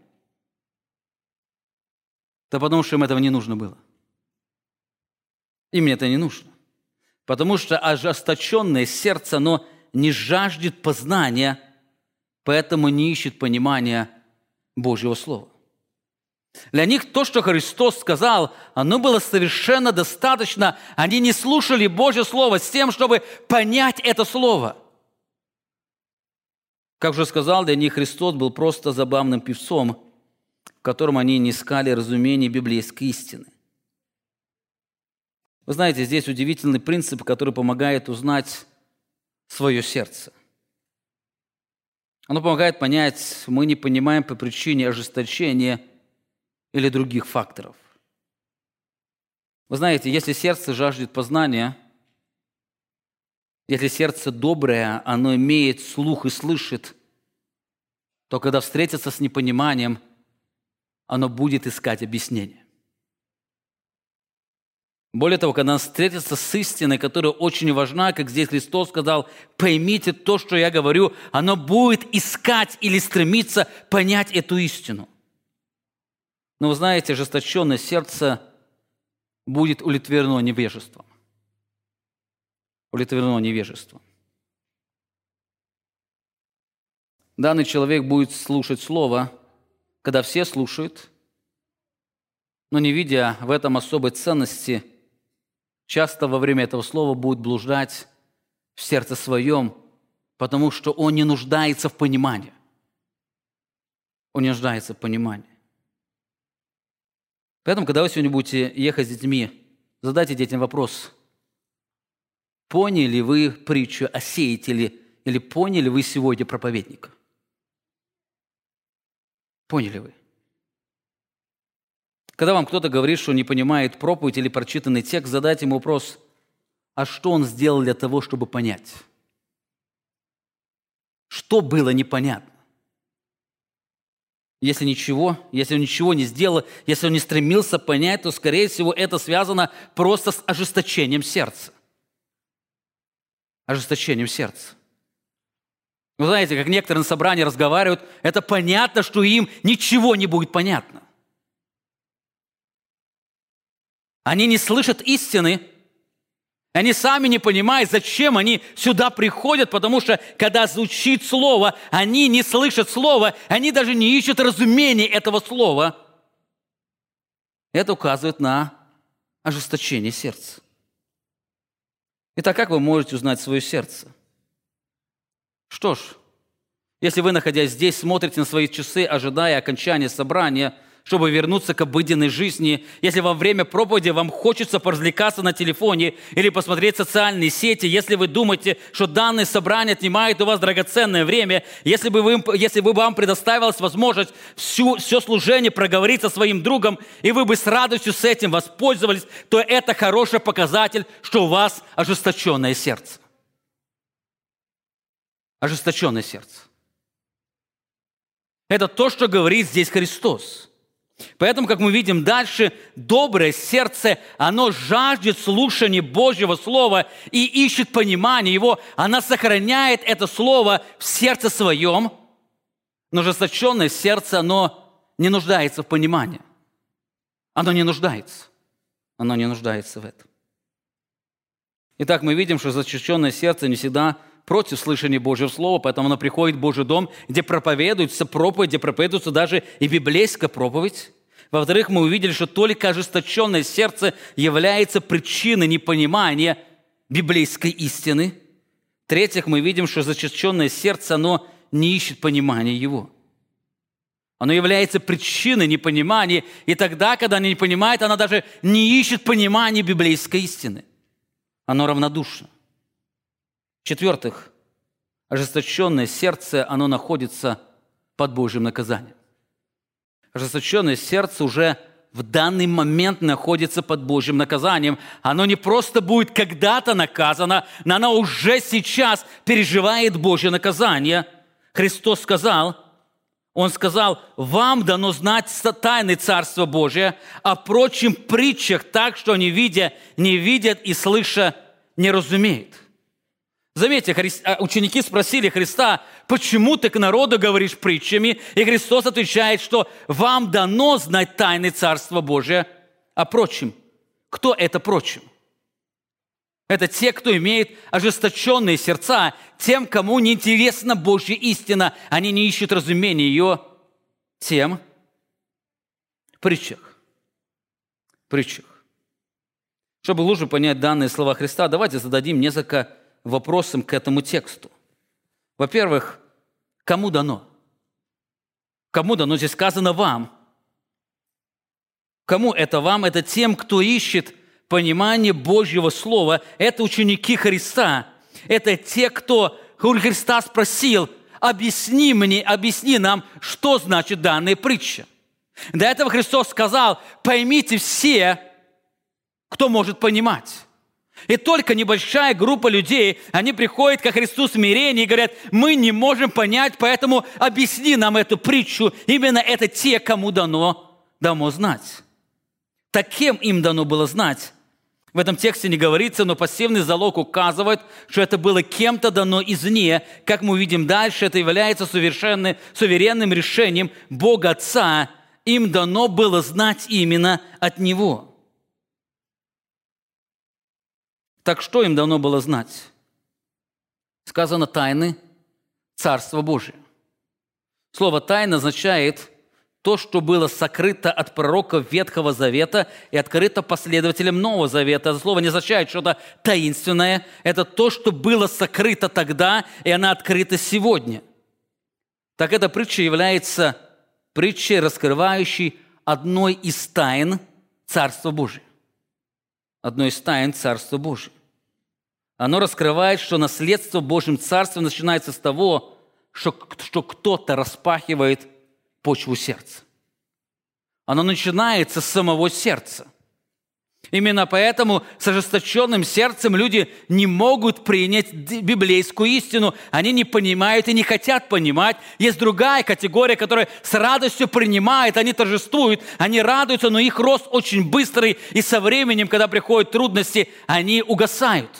Да потому что им этого не нужно было. Им это не нужно. Потому что ожесточенное сердце, оно не жаждет познания, поэтому не ищет понимания Божьего Слова. Для них то, что Христос сказал, оно было совершенно достаточно. Они не слушали Божье Слово с тем, чтобы понять это Слово. Как уже сказал, для них Христос был просто забавным певцом, в котором они не искали разумения библейской истины. Вы знаете, здесь удивительный принцип, который помогает узнать свое сердце. Оно помогает понять, мы не понимаем по причине ожесточения или других факторов. Вы знаете, если сердце жаждет познания, если сердце доброе, оно имеет слух и слышит, то когда встретится с непониманием, оно будет искать объяснение. Более того, когда он встретится с истиной, которая очень важна, как здесь Христос сказал, поймите то, что я говорю, оно будет искать или стремиться понять эту истину. Но вы знаете, ожесточенное сердце будет удовлетворено невежеством. Удовлетворено невежеством. Данный человек будет слушать Слово, когда все слушают, но не видя в этом особой ценности – часто во время этого слова будет блуждать в сердце своем, потому что он не нуждается в понимании. Он не нуждается в понимании. Поэтому, когда вы сегодня будете ехать с детьми, задайте детям вопрос. Поняли вы притчу о сеятеле или поняли вы сегодня проповедника? Поняли вы? Когда вам кто-то говорит, что не понимает проповедь или прочитанный текст, задайте ему вопрос, а что он сделал для того, чтобы понять? Что было непонятно? Если ничего, если он ничего не сделал, если он не стремился понять, то, скорее всего, это связано просто с ожесточением сердца. Ожесточением сердца. Вы знаете, как некоторые на собрании разговаривают, это понятно, что им ничего не будет понятно. Они не слышат истины. Они сами не понимают, зачем они сюда приходят, потому что, когда звучит слово, они не слышат слова, они даже не ищут разумения этого слова. Это указывает на ожесточение сердца. Итак, как вы можете узнать свое сердце? Что ж, если вы, находясь здесь, смотрите на свои часы, ожидая окончания собрания – чтобы вернуться к обыденной жизни. Если во время проповеди вам хочется поразвлекаться на телефоне или посмотреть социальные сети, если вы думаете, что данное собрание отнимает у вас драгоценное время, если бы, вы, если бы вам предоставилась возможность всю, все служение проговорить со своим другом, и вы бы с радостью с этим воспользовались, то это хороший показатель, что у вас ожесточенное сердце. Ожесточенное сердце. Это то, что говорит здесь Христос. Поэтому, как мы видим дальше, доброе сердце, оно жаждет слушания Божьего Слова и ищет понимания его. Она сохраняет это Слово в сердце своем, но жесточенное сердце, оно не нуждается в понимании. Оно не нуждается. Оно не нуждается в этом. Итак, мы видим, что зачищенное сердце не всегда против слышания Божьего Слова, поэтому оно приходит в Божий дом, где проповедуется проповедь, где проповедуется даже и библейская проповедь. Во-вторых, мы увидели, что только ожесточенное сердце является причиной непонимания библейской истины. В-третьих, мы видим, что зачищенное сердце, оно не ищет понимания его. Оно является причиной непонимания, и тогда, когда оно не понимает, оно даже не ищет понимания библейской истины. Оно равнодушно. В-четвертых, ожесточенное сердце, оно находится под Божьим наказанием. Ожесточенное сердце уже в данный момент находится под Божьим наказанием. Оно не просто будет когда-то наказано, но оно уже сейчас переживает Божье наказание. Христос сказал, Он сказал, вам дано знать тайны Царства Божия, а прочим притчах так, что они видя, не видят и слыша, не разумеют. Заметьте, а, ученики спросили Христа, почему ты к народу говоришь притчами? И Христос отвечает, что вам дано знать тайны Царства Божия, а прочим. Кто это прочим? Это те, кто имеет ожесточенные сердца, тем, кому неинтересна Божья истина, они не ищут разумения ее, тем притчах. Притчах. Чтобы лучше понять данные слова Христа, давайте зададим несколько вопросом к этому тексту. Во-первых, кому дано? Кому дано? Здесь сказано «вам». Кому это вам? Это тем, кто ищет понимание Божьего Слова. Это ученики Христа. Это те, кто Христа спросил, объясни мне, объясни нам, что значит данная притча. До этого Христос сказал, поймите все, кто может понимать. И только небольшая группа людей, они приходят ко Христу смирение и говорят, мы не можем понять, поэтому объясни нам эту притчу. Именно это те, кому дано, дано знать. Так кем им дано было знать? В этом тексте не говорится, но пассивный залог указывает, что это было кем-то дано извне. Как мы увидим дальше, это является суверенным решением Бога Отца. Им дано было знать именно от Него. Так что им давно было знать? Сказано «тайны Царства Божия». Слово «тайна» означает то, что было сокрыто от пророков Ветхого Завета и открыто последователям Нового Завета. Это слово не означает что-то таинственное. Это то, что было сокрыто тогда, и она открыта сегодня. Так эта притча является притчей, раскрывающей одной из тайн Царства Божия одной из тайн Царства Божия. Оно раскрывает, что наследство Божьим Царством начинается с того, что, что кто-то распахивает почву сердца. Оно начинается с самого сердца. Именно поэтому с ожесточенным сердцем люди не могут принять библейскую истину. Они не понимают и не хотят понимать. Есть другая категория, которая с радостью принимает, они торжествуют, они радуются, но их рост очень быстрый, и со временем, когда приходят трудности, они угасают.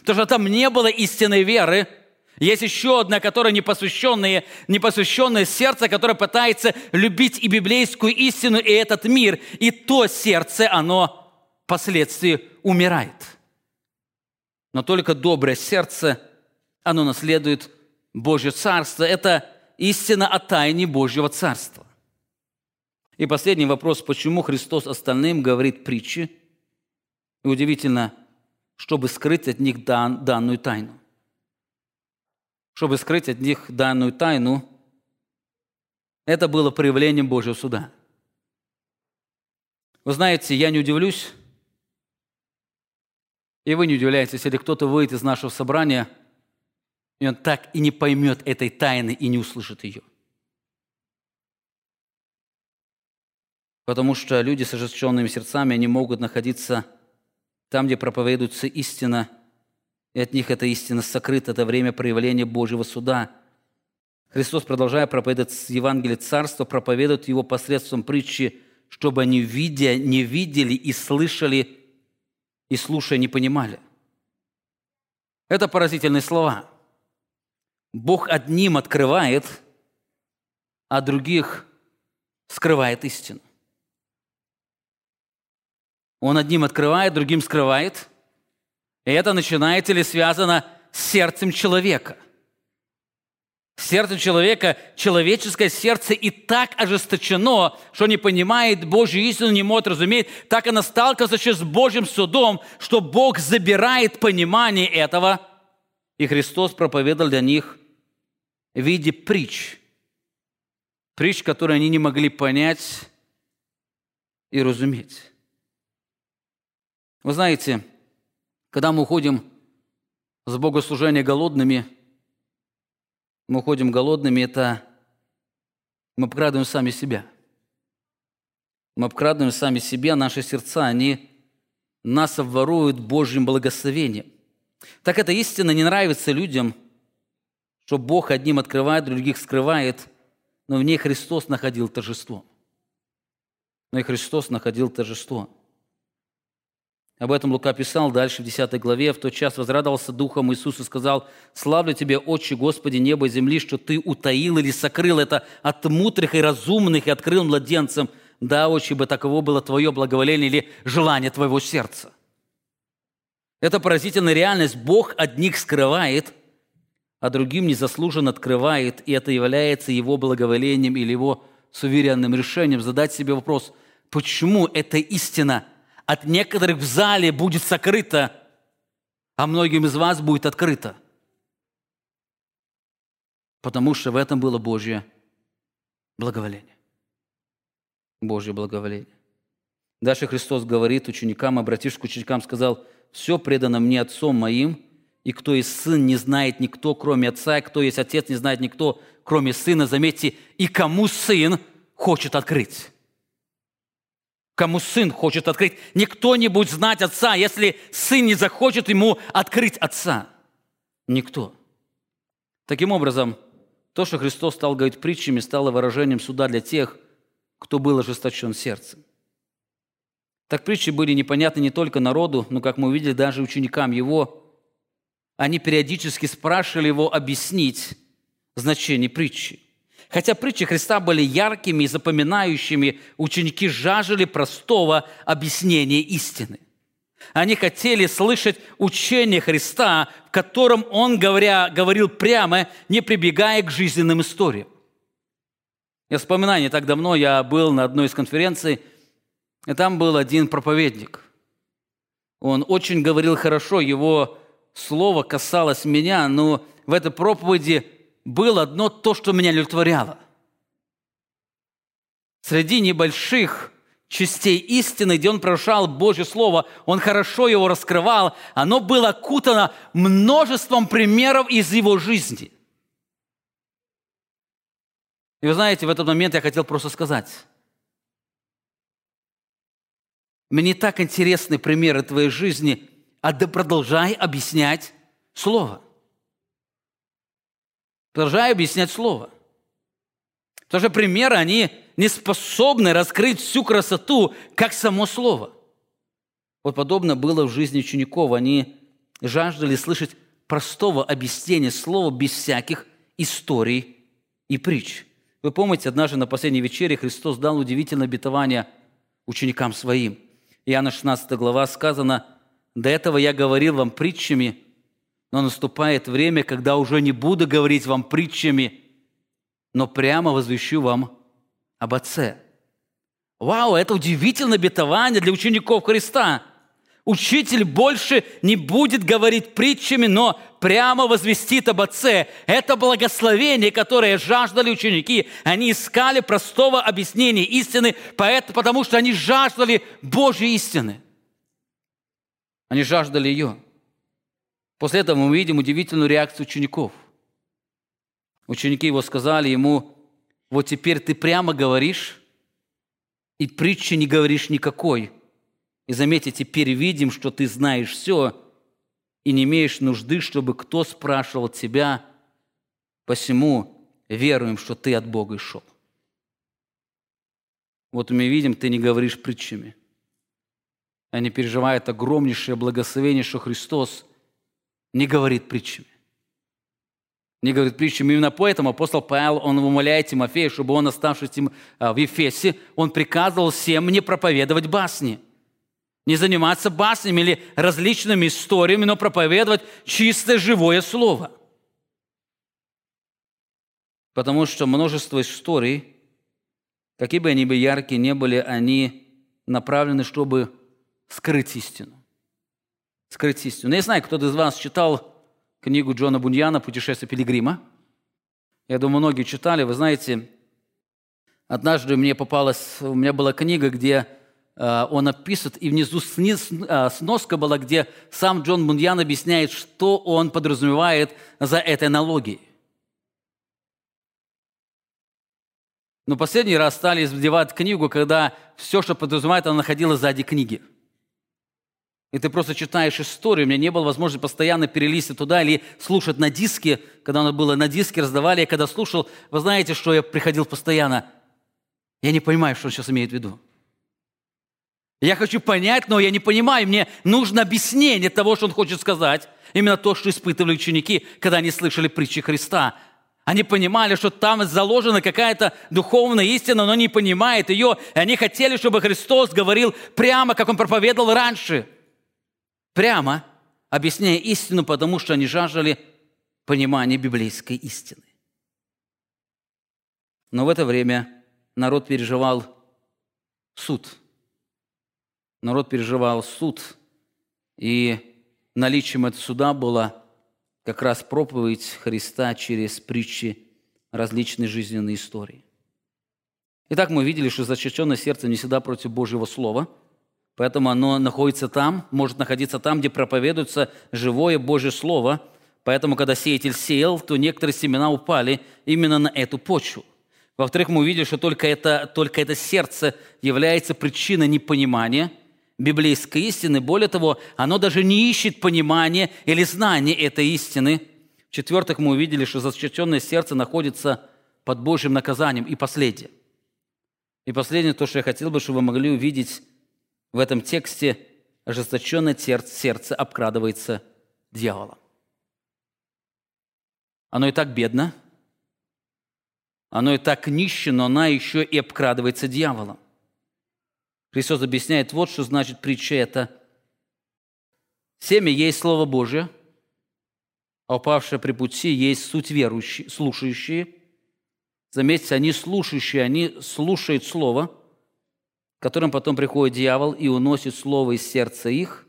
Потому что там не было истинной веры, есть еще одна, которая непосвященное, непосвященное сердце, которое пытается любить и библейскую истину, и этот мир. И то сердце, оно впоследствии умирает. Но только доброе сердце, оно наследует Божье Царство. Это истина о тайне Божьего Царства. И последний вопрос, почему Христос остальным говорит притчи? И удивительно, чтобы скрыть от них дан, данную тайну. Чтобы скрыть от них данную тайну, это было проявлением Божьего суда. Вы знаете, я не удивлюсь, и вы не удивляйтесь, если кто-то выйдет из нашего собрания, и он так и не поймет этой тайны и не услышит ее. Потому что люди с ожесточенными сердцами, они могут находиться там, где проповедуется истина, и от них эта истина сокрыта, это время проявления Божьего суда. Христос, продолжая проповедовать Евангелие Царства, проповедует его посредством притчи, чтобы они, видя, не видели и слышали и, слушая, не понимали. Это поразительные слова. Бог одним открывает, а других скрывает истину. Он одним открывает, другим скрывает. И это начинается или связано с сердцем человека. Сердце человека, человеческое сердце и так ожесточено, что не понимает Божью истину, не может разуметь. Так оно сталкивается с Божьим судом, что Бог забирает понимание этого. И Христос проповедовал для них в виде притч. Притч, которые они не могли понять и разуметь. Вы знаете, когда мы уходим с богослужения голодными – мы уходим голодными, это мы обкрадываем сами себя. Мы обкрадываем сами себя, наши сердца, они нас обворуют Божьим благословением. Так эта истина не нравится людям, что Бог одним открывает, других скрывает, но в ней Христос находил торжество. Но и Христос находил торжество. Об этом Лука писал дальше в 10 главе. «В тот час возрадовался Духом Иисус и сказал, «Славлю Тебе, Отче, Господи, небо и земли, что Ты утаил или сокрыл это от мудрых и разумных и открыл младенцам. Да, Отче, бы таково было Твое благоволение или желание Твоего сердца». Это поразительная реальность. Бог одних скрывает, а другим незаслуженно открывает, и это является Его благоволением или Его суверенным решением задать себе вопрос, почему эта истина – от некоторых в зале будет сокрыто, а многим из вас будет открыто. Потому что в этом было Божье благоволение. Божье благоволение. Дальше Христос говорит ученикам, обратившись к ученикам, сказал, «Все предано мне Отцом моим, и кто есть Сын, не знает никто, кроме Отца, и кто есть Отец, не знает никто, кроме Сына». Заметьте, и кому Сын хочет открыть кому сын хочет открыть. Никто не будет знать отца, если сын не захочет ему открыть отца. Никто. Таким образом, то, что Христос стал говорить притчами, стало выражением суда для тех, кто был ожесточен сердцем. Так притчи были непонятны не только народу, но, как мы увидели, даже ученикам его. Они периодически спрашивали его объяснить значение притчи. Хотя притчи Христа были яркими и запоминающими, ученики жаждали простого объяснения истины. Они хотели слышать учение Христа, в котором Он, говоря, говорил прямо, не прибегая к жизненным историям. Я вспоминаю, не так давно я был на одной из конференций, и там был один проповедник. Он очень говорил хорошо, его слово касалось меня, но в этой проповеди было одно то, что меня удовлетворяло. Среди небольших частей истины, где он прорушал Божье Слово, он хорошо его раскрывал, оно было окутано множеством примеров из его жизни. И вы знаете, в этот момент я хотел просто сказать, мне так интересны примеры твоей жизни, а да продолжай объяснять Слово. Продолжаю объяснять слово. Потому что примеры, они не способны раскрыть всю красоту, как само слово. Вот подобно было в жизни учеников. Они жаждали слышать простого объяснения слова без всяких историй и притч. Вы помните, однажды на последней вечере Христос дал удивительное обетование ученикам своим. Иоанна 16 глава сказано, «До этого я говорил вам притчами, но наступает время, когда уже не буду говорить вам притчами, но прямо возвещу вам об Отце. Вау, это удивительное обетование для учеников Христа. Учитель больше не будет говорить притчами, но прямо возвестит об Отце. Это благословение, которое жаждали ученики. Они искали простого объяснения истины, потому что они жаждали Божьей истины. Они жаждали ее. После этого мы видим удивительную реакцию учеников. Ученики его сказали ему, вот теперь ты прямо говоришь, и притчи не говоришь никакой. И заметьте, теперь видим, что ты знаешь все, и не имеешь нужды, чтобы кто спрашивал тебя, посему веруем, что ты от Бога и шел. Вот мы видим, ты не говоришь притчами. Они переживают огромнейшее благословение, что Христос – не говорит притчами. Не говорит притчами. Именно поэтому апостол Павел, он умоляет Тимофея, чтобы он, оставшись а, в Ефесе, он приказывал всем не проповедовать басни. Не заниматься баснями или различными историями, но проповедовать чистое живое слово. Потому что множество историй, какие бы они бы яркие не были, они направлены, чтобы скрыть истину скрыть истину. Я знаю, кто-то из вас читал книгу Джона Буньяна «Путешествие пилигрима». Я думаю, многие читали. Вы знаете, однажды мне попалась, у меня была книга, где э, он описывает, и внизу э, сноска была, где сам Джон Буньян объясняет, что он подразумевает за этой аналогией. Но последний раз стали издевать книгу, когда все, что подразумевает, она находилась сзади книги. И ты просто читаешь историю. У меня не было возможности постоянно перелистить туда или слушать на диске. Когда оно было на диске, раздавали. Я когда слушал, вы знаете, что я приходил постоянно? Я не понимаю, что он сейчас имеет в виду. Я хочу понять, но я не понимаю. Мне нужно объяснение того, что он хочет сказать. Именно то, что испытывали ученики, когда они слышали притчи Христа. Они понимали, что там заложена какая-то духовная истина, но не понимает ее. И они хотели, чтобы Христос говорил прямо, как Он проповедовал раньше. Прямо, объясняя истину, потому что они жаждали понимания библейской истины. Но в это время народ переживал суд. Народ переживал суд, и наличием этого суда была как раз проповедь Христа через притчи различные жизненные истории. Итак, мы видели, что зачащенное сердце не всегда против Божьего Слова, поэтому оно находится там, может находиться там, где проповедуется живое Божье Слово. Поэтому, когда сеятель сеял, то некоторые семена упали именно на эту почву. Во-вторых, мы увидели, что только это, только это сердце является причиной непонимания – библейской истины. Более того, оно даже не ищет понимания или знания этой истины. В-четвертых, мы увидели, что зачащенное сердце находится под Божьим наказанием. И последнее. И последнее, то, что я хотел бы, чтобы вы могли увидеть в этом тексте, ожесточенное сердце обкрадывается дьяволом. Оно и так бедно, оно и так нище, но она еще и обкрадывается дьяволом. Христос объясняет, вот что значит притча это. Семя есть Слово Божие, а упавшее при пути есть суть верующие, слушающие. Заметьте, они слушающие, они слушают Слово, которым потом приходит дьявол и уносит Слово из сердца их,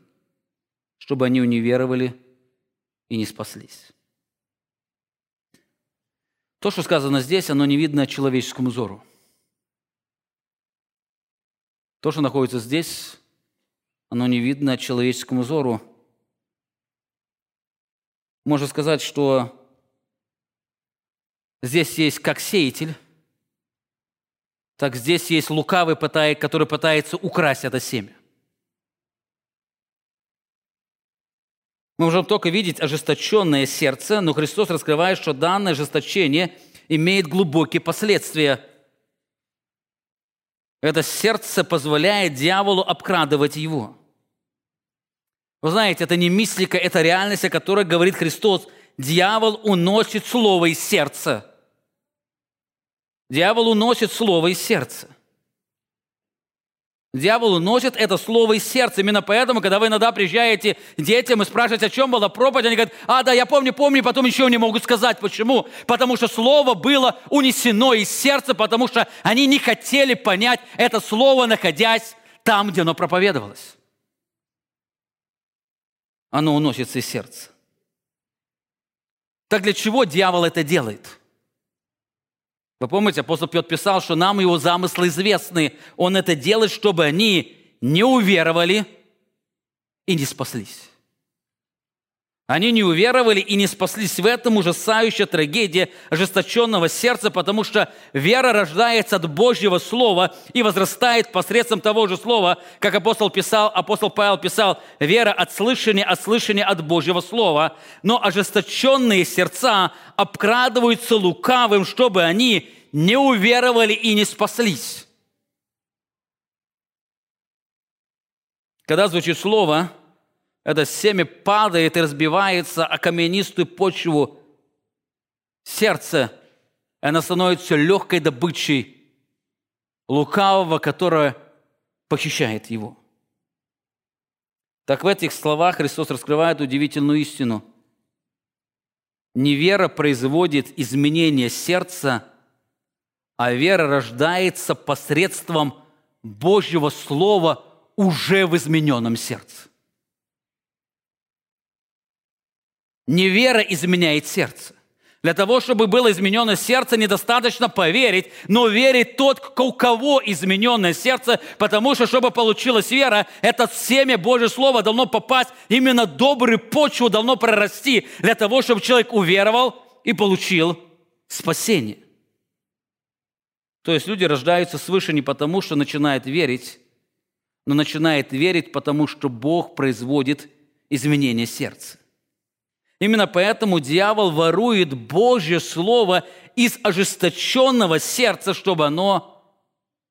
чтобы они не веровали и не спаслись. То, что сказано здесь, оно не видно человеческому взору. То, что находится здесь, оно не видно человеческому взору. Можно сказать, что здесь есть как сеятель, так здесь есть лукавый, который пытается украсть это семя. Мы можем только видеть ожесточенное сердце, но Христос раскрывает, что данное ожесточение имеет глубокие последствия – это сердце позволяет дьяволу обкрадывать его. Вы знаете, это не мистика, это реальность, о которой говорит Христос. Дьявол уносит слово из сердца. Дьявол уносит слово из сердца. Дьявол уносит это слово из сердца. Именно поэтому, когда вы иногда приезжаете детям и спрашиваете, о чем была проповедь, они говорят, а, да, я помню, помню, потом ничего не могут сказать. Почему? Потому что слово было унесено из сердца, потому что они не хотели понять это слово, находясь там, где оно проповедовалось. Оно уносится из сердца. Так для чего дьявол это делает? Вы помните, апостол Петр писал, что нам его замыслы известны. Он это делает, чтобы они не уверовали и не спаслись. Они не уверовали и не спаслись в этом ужасающая трагедия ожесточенного сердца, потому что вера рождается от Божьего Слова и возрастает посредством того же Слова, как апостол писал, апостол Павел писал, вера от слышания, от слышания от Божьего Слова. Но ожесточенные сердца обкрадываются лукавым, чтобы они не уверовали и не спаслись. Когда звучит слово, это семя падает и разбивается о каменистую почву сердца, и она становится легкой добычей лукавого, которое похищает его. Так в этих словах Христос раскрывает удивительную истину. Невера производит изменение сердца, а вера рождается посредством Божьего Слова уже в измененном сердце. Не вера изменяет сердце. Для того, чтобы было измененное сердце, недостаточно поверить, но верить тот, у кого измененное сердце, потому что, чтобы получилась вера, это семя Божье Слово должно попасть, именно добрую почву должно прорасти, для того, чтобы человек уверовал и получил спасение. То есть люди рождаются свыше не потому, что начинают верить, но начинает верить, потому что Бог производит изменение сердца. Именно поэтому дьявол ворует Божье Слово из ожесточенного сердца, чтобы оно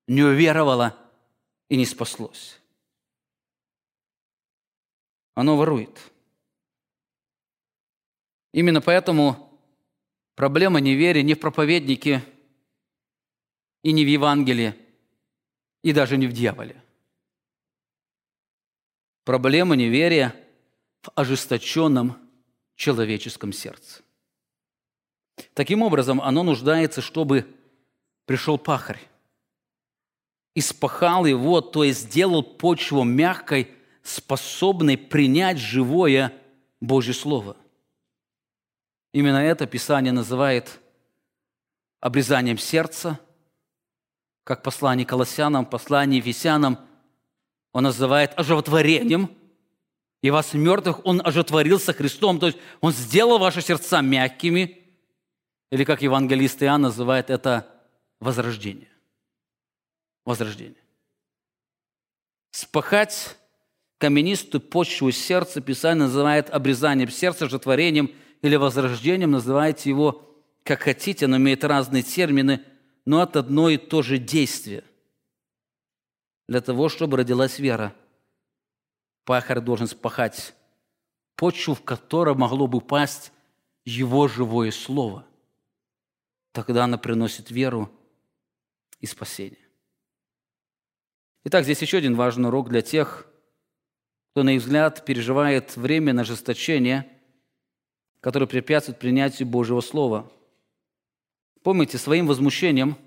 не уверовало и не спаслось. Оно ворует. Именно поэтому проблема неверия не в проповеднике и не в Евангелии, и даже не в дьяволе. Проблема неверия в ожесточенном человеческом сердце. Таким образом, оно нуждается, чтобы пришел пахарь, испахал его, то есть сделал почву мягкой, способной принять живое Божье Слово. Именно это Писание называет обрезанием сердца, как послание Колоссянам, послание Ефесянам он называет оживотворением, и вас мертвых Он оживотворился Христом, то есть Он сделал ваши сердца мягкими, или как евангелист Иоанн называет это возрождение. Возрождение. Спахать каменистую почву сердца Писание называет обрезанием сердца, житворением или возрождением, называйте его как хотите, оно имеет разные термины, но это одно и то же действие. Для того, чтобы родилась вера, пахарь должен спахать почву, в которой могло бы пасть его живое слово. Тогда она приносит веру и спасение. Итак, здесь еще один важный урок для тех, кто, на их взгляд, переживает время на ожесточение, которое препятствует принятию Божьего Слова. Помните, своим возмущением,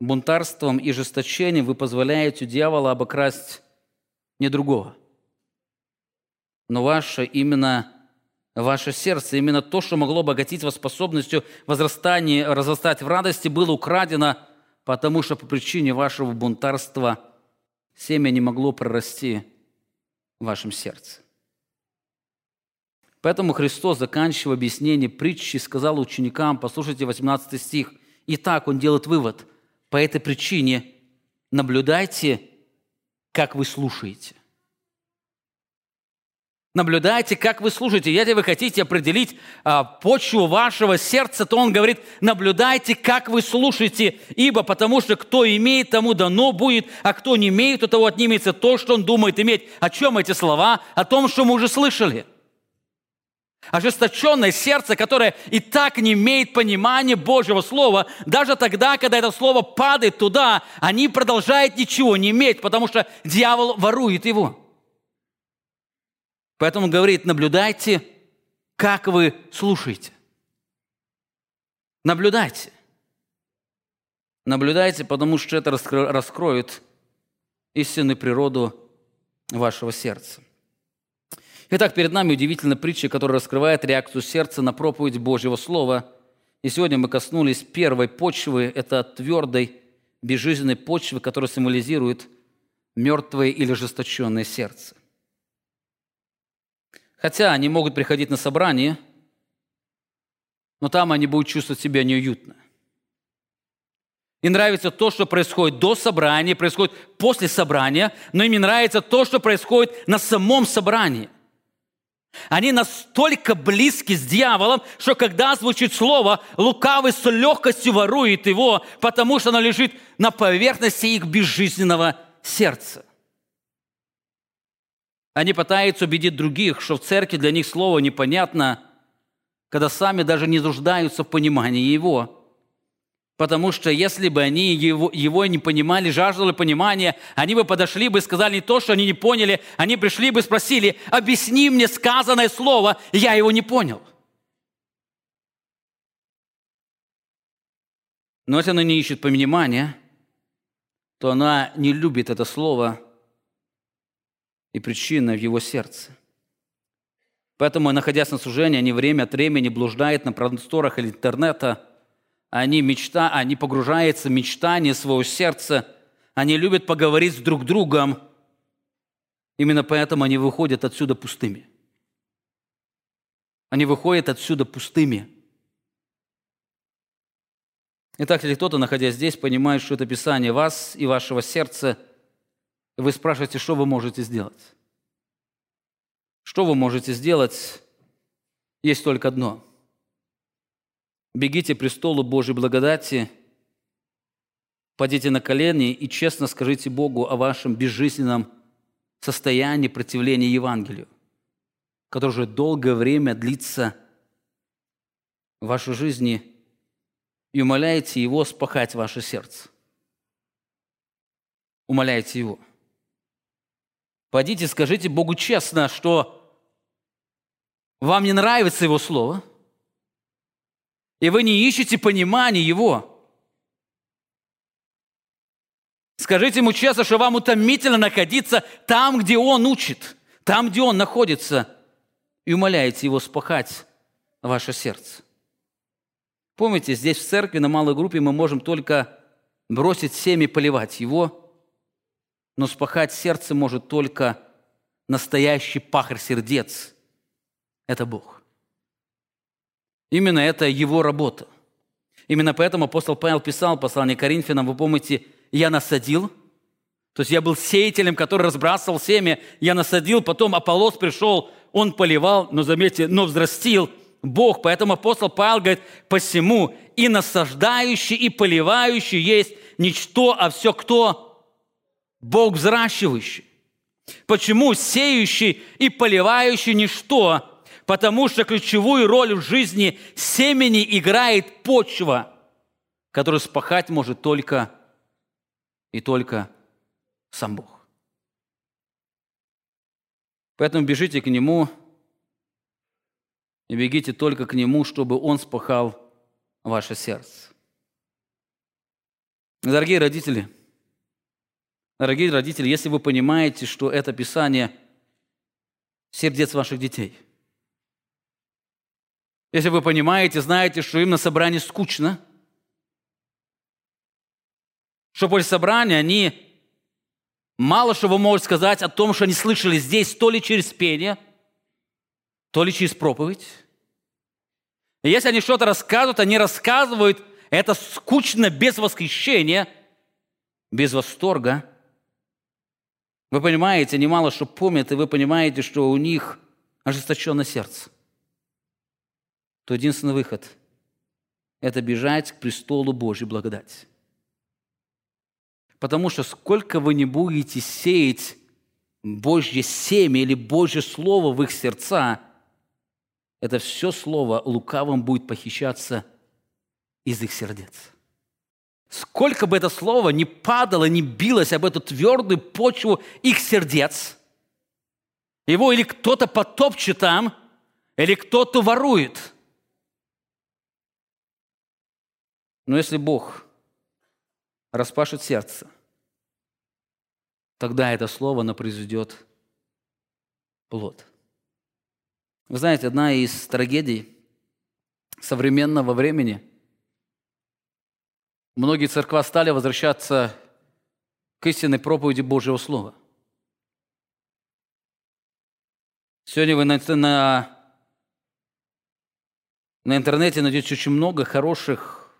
бунтарством и жесточением вы позволяете дьяволу обокрасть не другого, но ваше именно ваше сердце, именно то, что могло обогатить вас способностью возрастания, разрастать в радости, было украдено – потому что по причине вашего бунтарства семя не могло прорасти в вашем сердце. Поэтому Христос, заканчивая объяснение притчи, сказал ученикам, послушайте 18 стих, и так он делает вывод, по этой причине наблюдайте, как вы слушаете. Наблюдайте, как вы слушаете. Если вы хотите определить а, почву вашего сердца, то он говорит, наблюдайте, как вы слушаете, ибо потому что кто имеет, тому дано будет, а кто не имеет, у того отнимется то, что он думает иметь. О чем эти слова? О том, что мы уже слышали. Ожесточенное сердце, которое и так не имеет понимания Божьего Слова, даже тогда, когда это Слово падает туда, они продолжают ничего не иметь, потому что дьявол ворует его. Поэтому говорит, наблюдайте, как вы слушаете. Наблюдайте. Наблюдайте, потому что это раскроет истинную природу вашего сердца. Итак, перед нами удивительная притча, которая раскрывает реакцию сердца на проповедь Божьего Слова. И сегодня мы коснулись первой почвы, это твердой, безжизненной почвы, которая символизирует мертвое или ожесточенное сердце. Хотя они могут приходить на собрание, но там они будут чувствовать себя неуютно. И нравится то, что происходит до собрания, происходит после собрания, но им не нравится то, что происходит на самом собрании. Они настолько близки с дьяволом, что когда звучит слово, лукавый с легкостью ворует его, потому что оно лежит на поверхности их безжизненного сердца. Они пытаются убедить других, что в церкви для них слово непонятно, когда сами даже не нуждаются в понимании его. Потому что если бы они его, его не понимали, жаждали понимания, они бы подошли бы и сказали не то, что они не поняли, они пришли бы и спросили, объясни мне сказанное слово, я его не понял. Но если она не ищет понимания, то она не любит это слово – и причина в его сердце. Поэтому, находясь на служении, они время от времени блуждают на просторах интернета, они, мечта, они погружаются в мечтания своего сердца, они любят поговорить с друг другом. Именно поэтому они выходят отсюда пустыми. Они выходят отсюда пустыми. Итак, если кто-то, находясь здесь, понимает, что это Писание вас и вашего сердца, вы спрашиваете, что вы можете сделать? Что вы можете сделать? Есть только одно. Бегите престолу Божьей благодати, падите на колени и честно скажите Богу о вашем безжизненном состоянии противления Евангелию, которое уже долгое время длится в вашей жизни – и умоляете Его спахать ваше сердце. Умоляете Его. Пойдите, скажите Богу честно, что вам не нравится Его Слово, и вы не ищете понимания Его. Скажите Ему честно, что вам утомительно находиться там, где Он учит, там, где Он находится, и умоляете Его спахать ваше сердце. Помните, здесь в церкви на малой группе мы можем только бросить семя поливать его, но спахать сердце может только настоящий пахарь сердец. Это Бог. Именно это его работа. Именно поэтому апостол Павел писал послание Коринфянам, вы помните, я насадил, то есть я был сеятелем, который разбрасывал семя, я насадил, потом Аполлос пришел, он поливал, но заметьте, но взрастил – Бог. Поэтому апостол Павел говорит, посему и насаждающий, и поливающий есть ничто, а все кто? Бог взращивающий. Почему сеющий и поливающий ничто? Потому что ключевую роль в жизни семени играет почва, которую спахать может только и только сам Бог. Поэтому бежите к Нему – и бегите только к Нему, чтобы Он спахал ваше сердце. Дорогие родители, дорогие родители, если вы понимаете, что это Писание сердец ваших детей, если вы понимаете, знаете, что им на собрании скучно, что после собрания они мало что вы можете сказать о том, что они слышали здесь, то ли через пение, то ли через проповедь, и если они что-то рассказывают, они рассказывают это скучно, без восхищения, без восторга. Вы понимаете, немало что помнят, и вы понимаете, что у них ожесточенное сердце. То единственный выход – это бежать к престолу Божьей благодати. Потому что сколько вы не будете сеять Божье семя или Божье Слово в их сердца – это все слово лукавым будет похищаться из их сердец. Сколько бы это слово не падало, не билось об эту твердую почву их сердец, его или кто-то потопчет там, или кто-то ворует. Но если Бог распашет сердце, тогда это слово оно произведет плод – вы знаете, одна из трагедий современного времени, многие церква стали возвращаться к истинной проповеди Божьего Слова. Сегодня вы на, на, на интернете найдете очень много хороших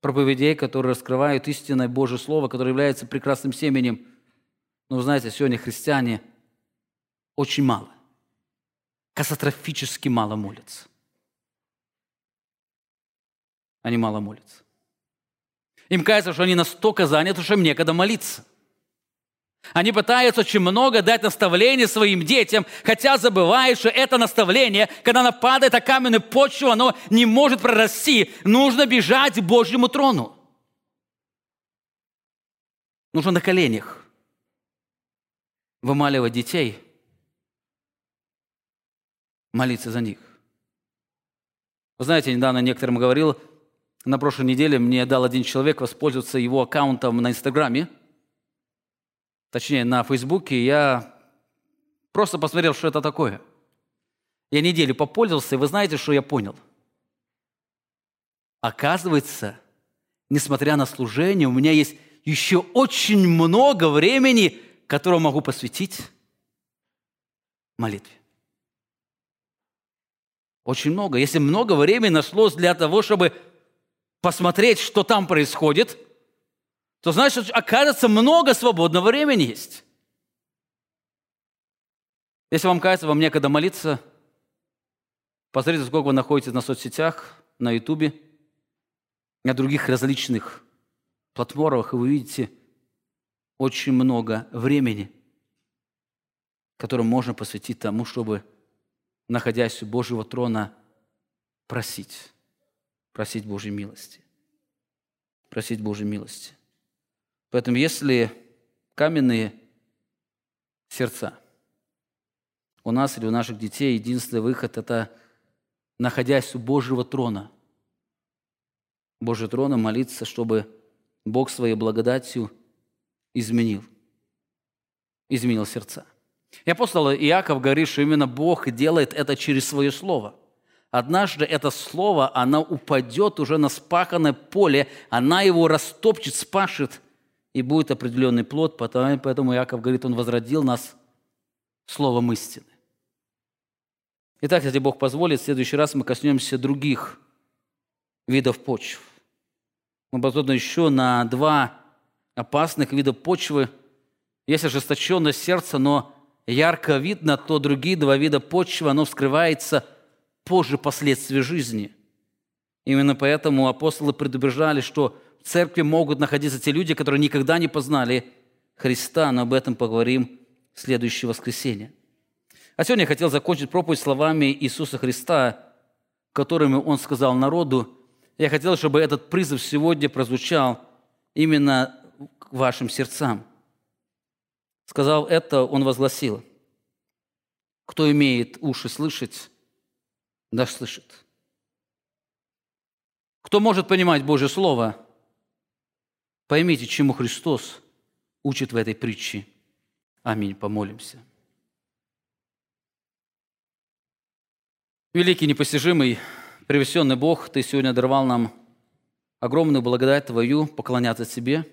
проповедей, которые раскрывают истинное Божье Слово, которое является прекрасным семенем. Но знаете, сегодня христиане очень мало катастрофически мало молятся. Они мало молятся. Им кажется, что они настолько заняты, что им некогда молиться. Они пытаются очень много дать наставления своим детям, хотя забывают, что это наставление, когда оно падает на каменную почву, оно не может прорасти. Нужно бежать к Божьему трону. Нужно на коленях вымаливать детей – молиться за них. Вы знаете, недавно некоторым говорил, на прошлой неделе мне дал один человек воспользоваться его аккаунтом на Инстаграме, точнее, на Фейсбуке. Я просто посмотрел, что это такое. Я неделю попользовался, и вы знаете, что я понял? Оказывается, несмотря на служение, у меня есть еще очень много времени, которое могу посвятить молитве. Очень много. Если много времени нашлось для того, чтобы посмотреть, что там происходит, то значит, окажется, много свободного времени есть. Если вам кажется, вам некогда молиться, посмотрите, сколько вы находитесь на соцсетях, на Ютубе, на других различных платформах, и вы видите очень много времени, которое можно посвятить тому, чтобы, находясь у Божьего трона, просить, просить Божьей милости. Просить Божьей милости. Поэтому если каменные сердца у нас или у наших детей, единственный выход – это находясь у Божьего трона. Божьего трона молиться, чтобы Бог своей благодатью изменил. Изменил сердца. И апостол Иаков говорит, что именно Бог делает это через свое слово – Однажды это слово, оно упадет уже на спаханное поле, она его растопчет, спашет, и будет определенный плод. Поэтому Иаков говорит, он возродил нас словом истины. Итак, если Бог позволит, в следующий раз мы коснемся других видов почв. Мы посмотрим еще на два опасных вида почвы. Есть ожесточенное сердце, но ярко видно, то другие два вида почвы, оно вскрывается – позже последствия жизни. Именно поэтому апостолы предупреждали, что в церкви могут находиться те люди, которые никогда не познали Христа, но об этом поговорим в следующее воскресенье. А сегодня я хотел закончить проповедь словами Иисуса Христа, которыми Он сказал народу. Я хотел, чтобы этот призыв сегодня прозвучал именно к вашим сердцам. Сказал это, Он возгласил, кто имеет уши слышать, да слышит. Кто может понимать Божье Слово, поймите, чему Христос учит в этой притче. Аминь. Помолимся. Великий, непостижимый, превосенный Бог, Ты сегодня даровал нам огромную благодать Твою, поклоняться Тебе,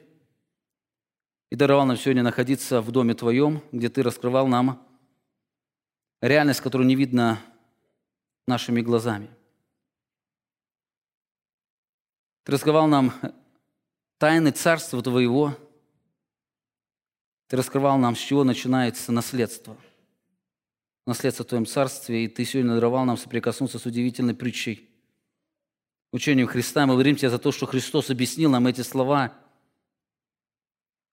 и даровал нам сегодня находиться в Доме Твоем, где Ты раскрывал нам реальность, которую не видно нашими глазами. Ты раскрывал нам тайны Царства Твоего. Ты раскрывал нам, с чего начинается наследство. Наследство в Твоем Царстве. И Ты сегодня даровал нам соприкоснуться с удивительной притчей. Учением Христа. Мы благодарим Тебя за то, что Христос объяснил нам эти слова.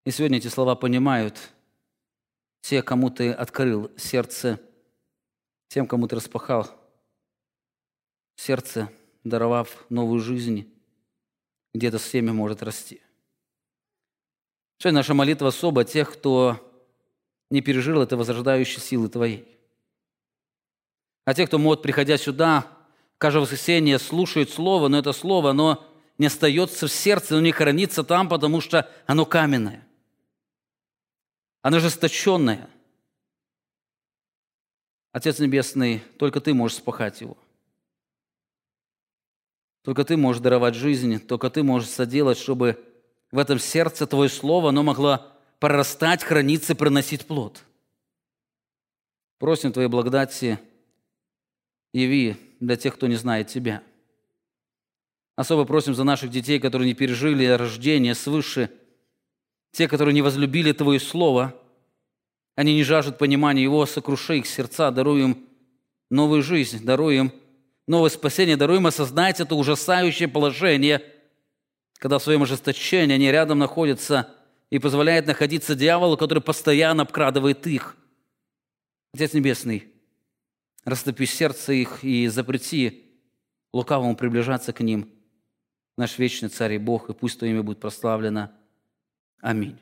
И сегодня эти слова понимают те, кому Ты открыл сердце, тем, кому Ты распахал сердце, даровав новую жизнь, где это семя может расти. Сегодня наша молитва особо тех, кто не пережил этой возрождающей силы Твоей. А те, кто может, приходя сюда, каждое воскресенье слушают Слово, но это Слово, оно не остается в сердце, оно не хранится там, потому что оно каменное. Оно жесточенное. Отец Небесный, только Ты можешь спахать его – только Ты можешь даровать жизнь, только Ты можешь соделать, чтобы в этом сердце Твое Слово, оно могло прорастать, храниться, приносить плод. Просим Твоей благодати, яви для тех, кто не знает Тебя. Особо просим за наших детей, которые не пережили рождение свыше, те, которые не возлюбили Твое Слово, они не жаждут понимания Его, сокруши их сердца, даруй им новую жизнь, даруй им новое спасение, даруем осознать это ужасающее положение, когда в своем ожесточении они рядом находятся и позволяет находиться дьяволу, который постоянно обкрадывает их. Отец Небесный, растопи сердце их и запрети лукавому приближаться к ним. Наш вечный Царь и Бог, и пусть Твое имя будет прославлено. Аминь.